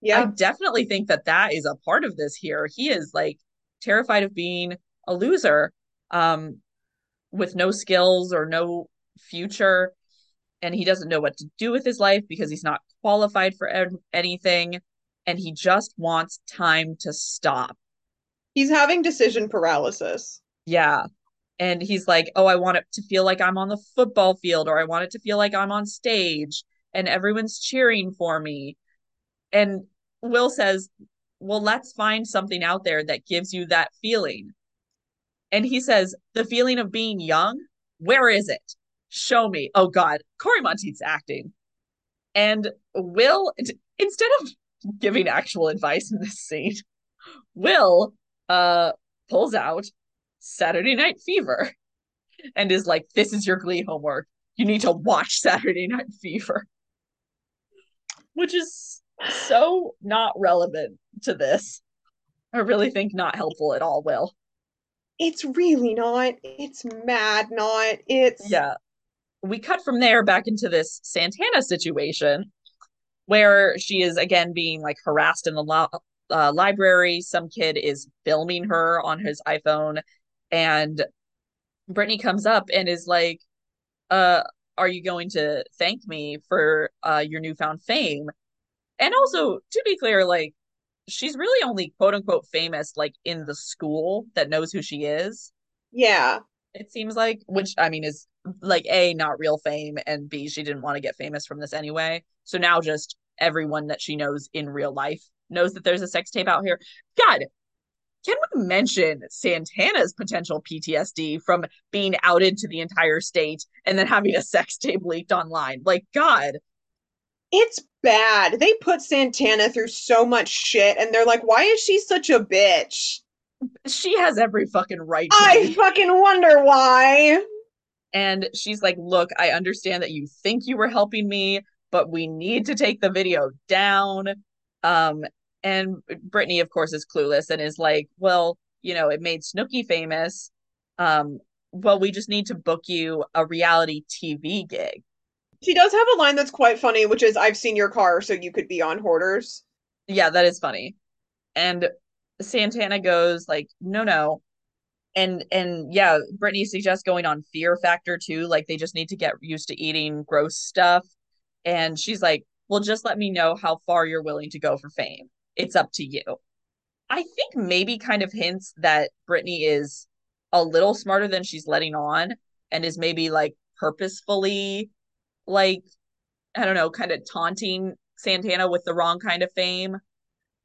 Yeah. I definitely think that that is a part of this here. He is like terrified of being a loser um with no skills or no future and he doesn't know what to do with his life because he's not qualified for anything and he just wants time to stop. He's having decision paralysis. Yeah. And he's like, "Oh, I want it to feel like I'm on the football field or I want it to feel like I'm on stage and everyone's cheering for me." And Will says, "Well, let's find something out there that gives you that feeling." And he says, "The feeling of being young, where is it?" show me. Oh God, Cory Monteith's acting. And Will, instead of giving actual advice in this scene, Will uh pulls out Saturday Night Fever and is like, This is your glee homework. You need to watch Saturday Night Fever. Which is so not relevant to this. I really think not helpful at all, Will. It's really not. It's mad not. It's Yeah we cut from there back into this Santana situation where she is again being like harassed in the lo- uh, library. Some kid is filming her on his iPhone, and Brittany comes up and is like, uh, are you going to thank me for uh, your newfound fame? And also, to be clear, like, she's really only quote unquote famous like in the school that knows who she is. Yeah. It seems like, which I mean is like a not real fame and b she didn't want to get famous from this anyway so now just everyone that she knows in real life knows that there's a sex tape out here god can we mention Santana's potential PTSD from being outed to the entire state and then having a sex tape leaked online? Like, God. It's bad. They put Santana through so much shit, and they're like, why is she such a bitch? She has every fucking right I be. fucking wonder why. And she's like, Look, I understand that you think you were helping me, but we need to take the video down. Um, and Brittany, of course, is clueless and is like, Well, you know, it made Snooki famous. Um, well, we just need to book you a reality TV gig. She does have a line that's quite funny, which is, I've seen your car, so you could be on Hoarders. Yeah, that is funny. And Santana goes like, no, no, and and yeah brittany suggests going on fear factor too like they just need to get used to eating gross stuff and she's like well just let me know how far you're willing to go for fame. It's up to you. I think maybe kind of hints that brittany is a little smarter than she's letting on and is maybe like purposefully like i don't know kind of taunting santana with the wrong kind of fame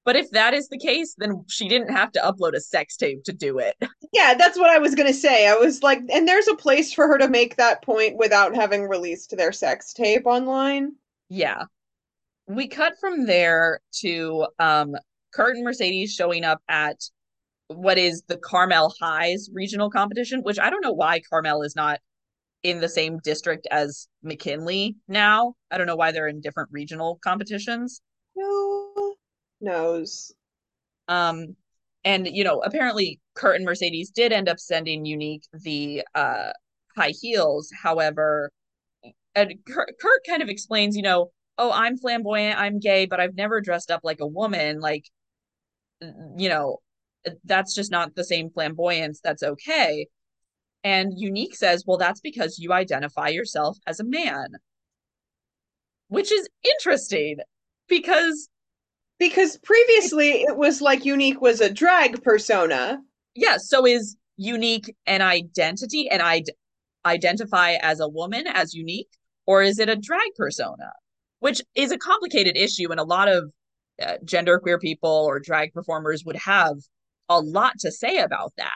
but if that is the case, then she didn't have to upload a sex tape to do it. Yeah, that's what I was going to say. I was like, and there's a place for her to make that point without having released their sex tape online. Yeah. We cut from there to um, Kurt and Mercedes showing up at what is the Carmel Highs regional competition, which I don't know why Carmel is not in the same district as McKinley now. I don't know why they're in different regional competitions. No knows. Um, and you know, apparently Kurt and Mercedes did end up sending Unique the uh high heels. However, and Kurt, Kurt kind of explains, you know, oh, I'm flamboyant, I'm gay, but I've never dressed up like a woman. Like, you know, that's just not the same flamboyance. That's okay. And Unique says, well, that's because you identify yourself as a man, which is interesting because. Because previously it was like Unique was a drag persona. Yeah. So is Unique an identity and I identify as a woman, as Unique, or is it a drag persona? Which is a complicated issue, and a lot of uh, gender queer people or drag performers would have a lot to say about that.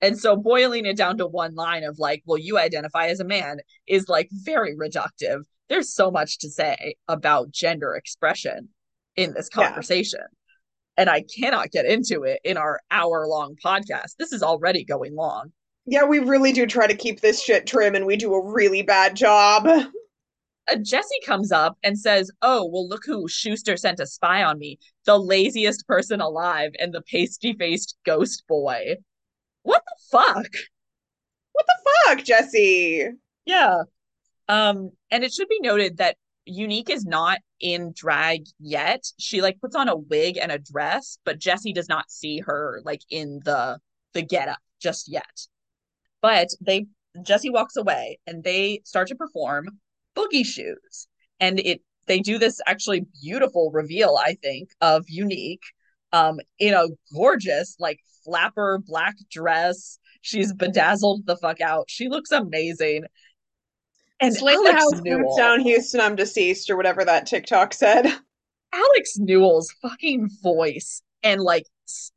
And so boiling it down to one line of like, well, you identify as a man is like very reductive. There's so much to say about gender expression in this conversation. Yeah. And I cannot get into it in our hour long podcast. This is already going long. Yeah, we really do try to keep this shit trim and we do a really bad job. Uh, Jesse comes up and says, Oh, well, look who Schuester sent a spy on me. The laziest person alive and the pasty faced ghost boy. What the fuck? What the fuck, Jesse? Yeah. Um, and it should be noted that Unique is not in drag yet. She like puts on a wig and a dress, but Jesse does not see her like in the the getup just yet. But they Jesse walks away and they start to perform boogie shoes. And it they do this actually beautiful reveal, I think, of Unique um in a gorgeous like flapper black dress. She's bedazzled the fuck out. She looks amazing. And like Alex the house Newell, down Houston, I'm deceased, or whatever that TikTok said. Alex Newell's fucking voice and like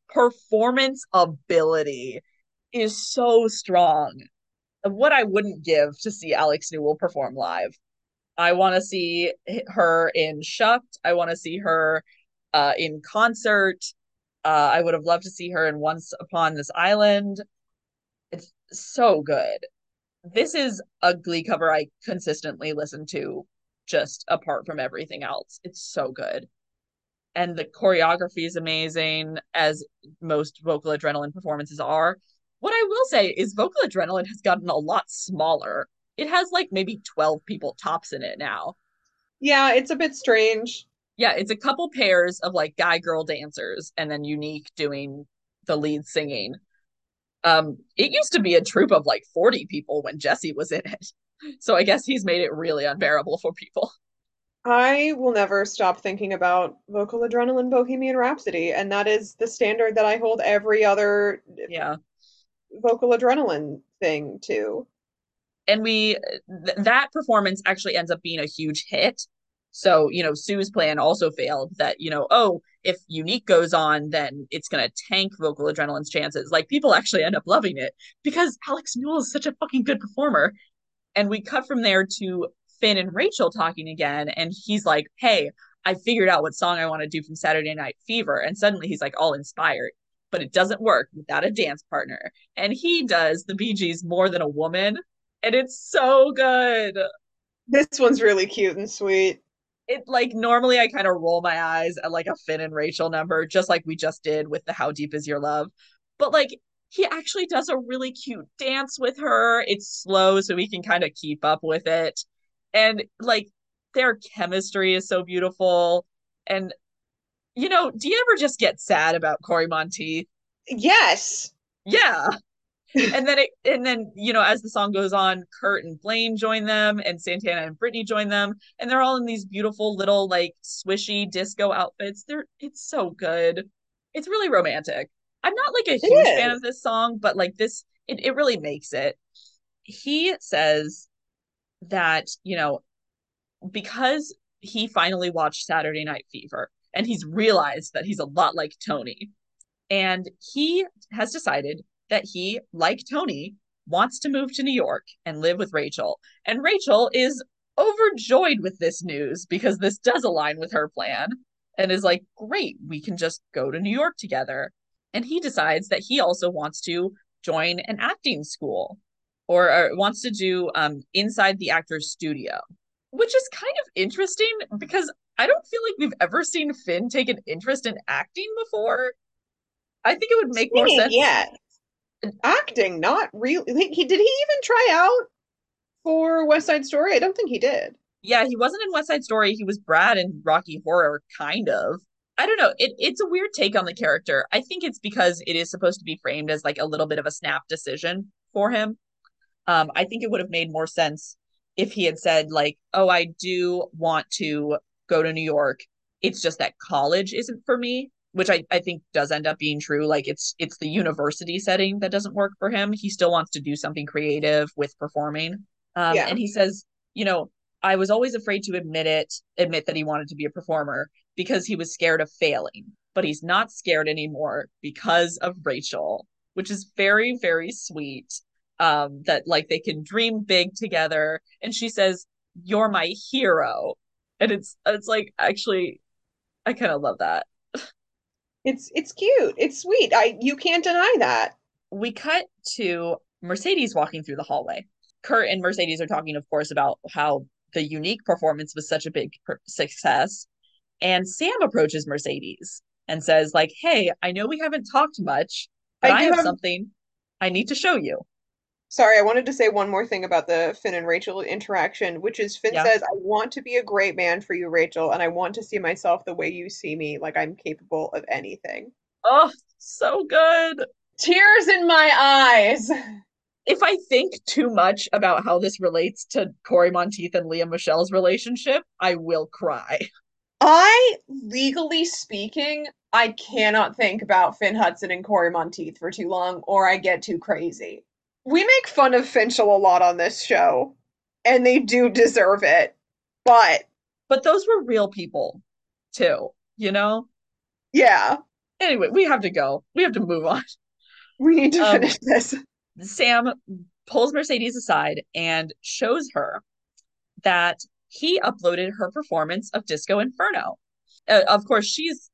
performance ability is so strong. What I wouldn't give to see Alex Newell perform live. I want to see her in Shucked. I want to see her uh, in concert. Uh, I would have loved to see her in Once Upon This Island. It's so good. This is a Glee cover I consistently listen to, just apart from everything else. It's so good. And the choreography is amazing, as most vocal adrenaline performances are. What I will say is, vocal adrenaline has gotten a lot smaller. It has like maybe 12 people tops in it now. Yeah, it's a bit strange yeah, it's a couple pairs of like guy girl dancers and then Unique doing the lead singing. Um, it used to be a troop of like 40 people when Jesse was in it. So I guess he's made it really unbearable for people. I will never stop thinking about vocal adrenaline Bohemian Rhapsody, and that is the standard that I hold every other yeah vocal adrenaline thing to. And we th- that performance actually ends up being a huge hit so, you know, Sue's plan also failed that, you know, oh, if Unique goes on, then it's going to tank Vocal Adrenaline's chances. Like, people actually end up loving it because Alex Newell is such a fucking good performer. And we cut from there to Finn and Rachel talking again. And he's like, hey, I figured out what song I want to do from Saturday Night Fever. And suddenly he's like all inspired, but it doesn't work without a dance partner. And he does the Gees more than a woman. And it's so good. This one's really cute and sweet it like normally I kind of roll my eyes at like a Finn and Rachel number, just like we just did with the How Deep Is Your Love. But like he actually does a really cute dance with her. It's slow, so we can kind of keep up with it. And like their chemistry is so beautiful. And you know, do you ever just get sad about Cory Monteith? Yes. Yeah. And then it and then you know as the song goes on kurt and blaine join them and santana and brittany join them. And they're all in these beautiful little like swishy disco outfits. They're it's so good. It's really romantic. I'm not like a huge fan of this song but like this it, it really makes it. He says that you know because he finally watched saturday night fever and he's realized that he's a lot like tony. And he has decided that he, like Tony, wants to move to New York and live with Rachel. And Rachel is overjoyed with this news because this does align with her plan and is like, great, we can just go to New York together. And he decides that he also wants to join an acting school or, or wants to do um, inside the actor's studio, which is kind of interesting because I don't feel like we've ever seen Finn take an interest in acting before. I think it would make more sense. Yeah acting, not really. He did he even try out for West Side Story? I don't think he did. Yeah, he wasn't in West Side Story. He was Brad in Rocky Horror, kind of. I don't know. It it's a weird take on the character. I think it's because it is supposed to be framed as like a little bit of a snap decision for him. Um, I think it would have made more sense if he had said like, "Oh, I do want to go to New York. It's just that college isn't for me," which I I think does end up being true. Like it's it's the university setting that doesn't work for him. He still wants to do something creative with performing. Um, Yeah. and he says, you know, I was always afraid to admit it, admit that he wanted to be a performer because he was scared of failing, but he's not scared anymore because of Rachel, which is very, very sweet. Um, that like they can dream big together. And she says, You're my hero. And it's it's like actually I kind of love that. It's it's cute. It's sweet. I you can't deny that. We cut to Mercedes walking through the hallway. Kurt and Mercedes are talking, of course, about how the unique performance was such a big per- success. And Sam approaches Mercedes and says, like, hey, I know we haven't talked much, but I I, have have- something I need to show you. Sorry, I wanted to say one more thing about the Finn and Rachel interaction, which is Finn Yeah. says, I want to be a great man for you, Rachel, and I want to see myself the way you see me, like I'm capable of anything. Oh, so good. Tears in my eyes. If I think too much about how this relates to Cory Monteith and Lea Michele's relationship, I will cry. I, legally speaking, I cannot think about Finn Hudson and Cory Monteith for too long, or I get too crazy. We make fun of Finchel a lot on this show, and they do deserve it. But But those were real people too, you know? yeah, Anyway, we have to go. We have to move on. we need to Um, finish this. Sam pulls Mercedes aside and shows her that he uploaded her performance of Disco Inferno. Uh, of course, she's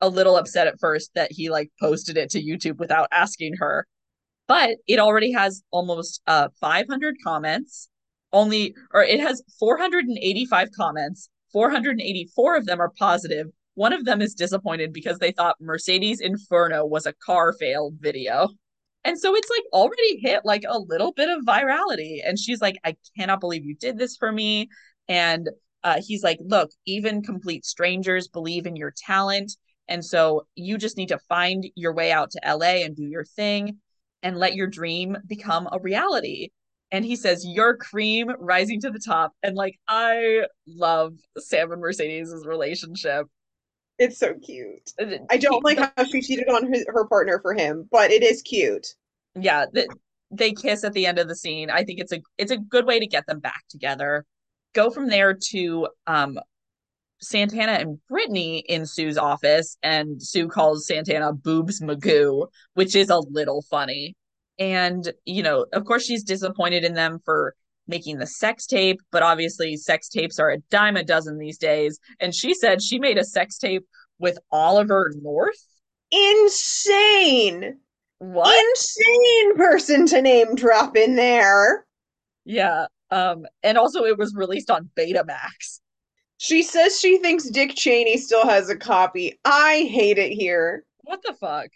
a little upset at first that he like posted it to YouTube without asking her, but it already has almost uh 500 comments. Only or it has 485 comments. 484 of them are positive. One of them is disappointed because they thought Mercedes Inferno was a car fail video. And so it's like already hit like a little bit of virality. And she's like, I cannot believe you did this for me. And uh, he's like, Look, even complete strangers believe in your talent. And so you just need to find your way out to LA and do your thing and let your dream become a reality. And he says, Your cream rising to the top. And like, I love Sam and Mercedes' relationship. It's so cute. I don't like how she cheated on her, her partner for him, but it is cute. yeah th- they kiss at the end of the scene i think it's a it's a good way to get them back together go from there to um santana and brittany in sue's office and sue calls santana boobs magoo which is a little funny and you know of course she's disappointed in them for making the sex tape but obviously sex tapes are a dime a dozen these days and she said she made a sex tape with oliver north Insane. what Insane person to name drop in there. Yeah. Um, and also it was released on Betamax. She says she thinks Dick Cheney still has a copy. I hate it here. What the fuck?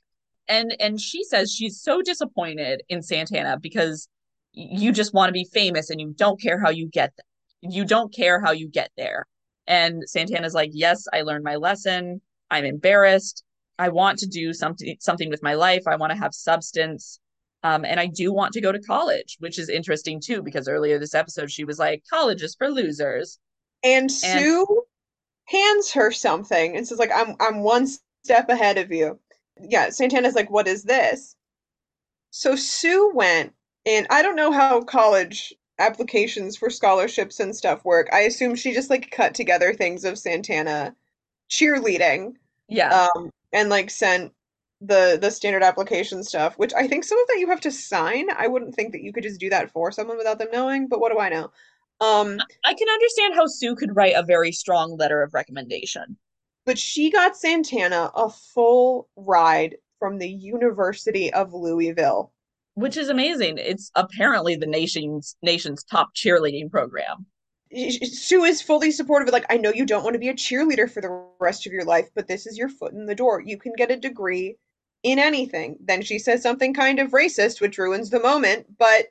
And and she says she's so disappointed in Santana because you just want to be famous and you don't care how you get th- you don't care how you get there. And Santana's like, "Yes, I learned my lesson. I'm embarrassed. I want to do something something with my life. I want to have substance. Um, and I do want to go to college, which is interesting too, because earlier this episode she was like, college is for losers. And Sue hands her something and says, like, I'm I'm one step ahead of you. Yeah, Santana's like, what is this? So Sue went, and I don't know how college applications for scholarships and stuff work. I assume she just like cut together things of Santana cheerleading, Yeah. um, and like sent the the standard application stuff, which I think some of that you have to sign. I wouldn't think that you could just do that for someone without them knowing, but what do I know? Um, I can understand how Sue could write a very strong letter of recommendation. but she got Santana a full ride from the University of Louisville. which is amazing. It's apparently the nation's nation's top cheerleading program. Sue is fully supportive of like, I know you don't want to be a cheerleader for the rest of your life, but this is your foot in the door. You can get a degree in anything. Then she says something kind of racist, which ruins the moment, but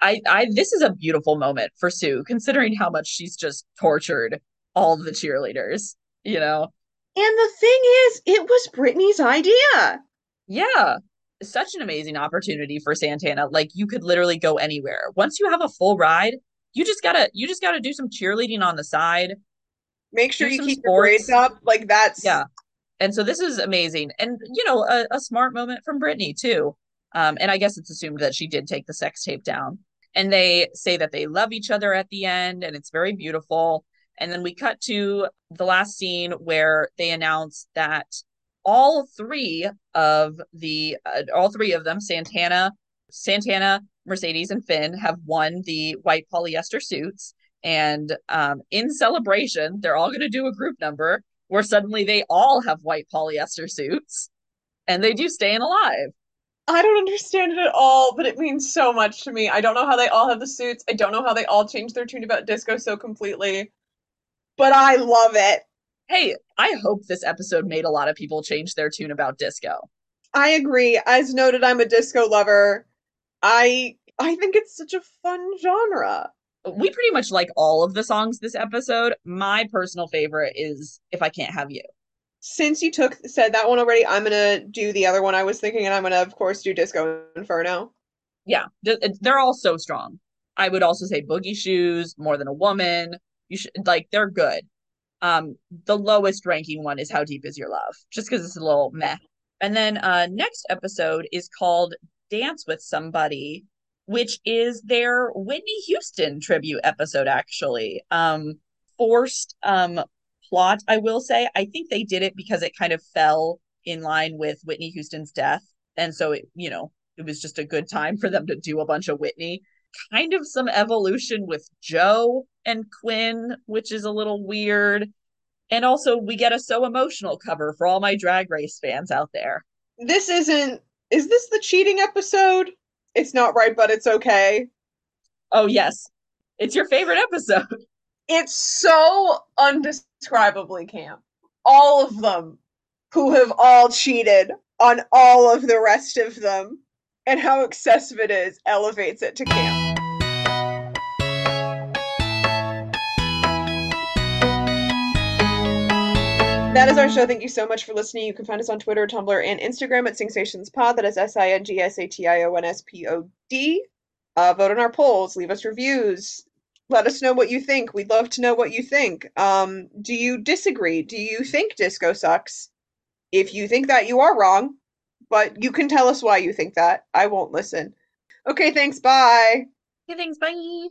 I, I this is a beautiful moment for Sue, considering how much she's just tortured all the cheerleaders. You know, And the thing is, it was Brittany's idea. Yeah. Such an amazing opportunity for Santana. Like you could literally go anywhere. Once you have a full ride, you just gotta you just gotta do some cheerleading on the side. Make sure you keep your sports. up. Like that's Yeah. And so this is amazing. And you know, a, a smart moment from Brittany too. Um, and I guess it's assumed that she did take the sex tape down. And they say that they love each other at the end, and it's very beautiful. And then we cut to the last scene where they announce that all three of the uh, all three of them, Santana, Santana, Mercedes, and Finn, have won the white polyester suits. And um, in celebration, they're all going to do a group number where suddenly they all have white polyester suits and they do staying alive. I don't understand it at all, but it means so much to me. I don't know how they all have the suits. I don't know how they all changed their tune about disco so completely. but I love it. Hey, I hope this episode made a lot of people change their tune about disco. I agree. As noted, I'm a disco lover. I I think it's such a fun genre. We pretty much like all of the songs this episode. My personal favorite is If I Can't Have You. Since you took said that one already, I'm gonna do the other one I was thinking, and I'm gonna of course do Disco Inferno. Yeah, they're all so strong. I would also say Boogie Shoes, More Than a Woman. You should like they're good. Um, the lowest ranking one is How Deep Is Your Love, just because it's a little meh. And then uh next episode is called Dance with Somebody, which is their Whitney Houston tribute episode, actually. Um, forced um plot, I will say. I think they did it because it kind of fell in line with Whitney Houston's death. And so it, you know, it was just a good time for them to do a bunch of Whitney. Kind of some evolution with Joe and Quinn, which is a little weird. And also, we get a so emotional cover for all my drag race fans out there. This isn't. Is this the cheating episode? It's not right, but it's okay. Oh, yes, it's your favorite episode. It's so undescribably camp. All of them. Who have all cheated on all of the rest of them, and how excessive it is elevates it to camp. That is our show. Thank you so much for listening. You can find us on Twitter, Tumblr, and Instagram at SingSationspod. That is S I N G S A T I O N S P O D. Uh, vote on our polls. Leave us reviews. Let us know what you think. We'd love to know what you think. Um, do you disagree? Do you think disco sucks? If you think that, you are wrong. But you can tell us why you think that. I won't listen. Okay, thanks. Bye. Okay, thanks. Bye.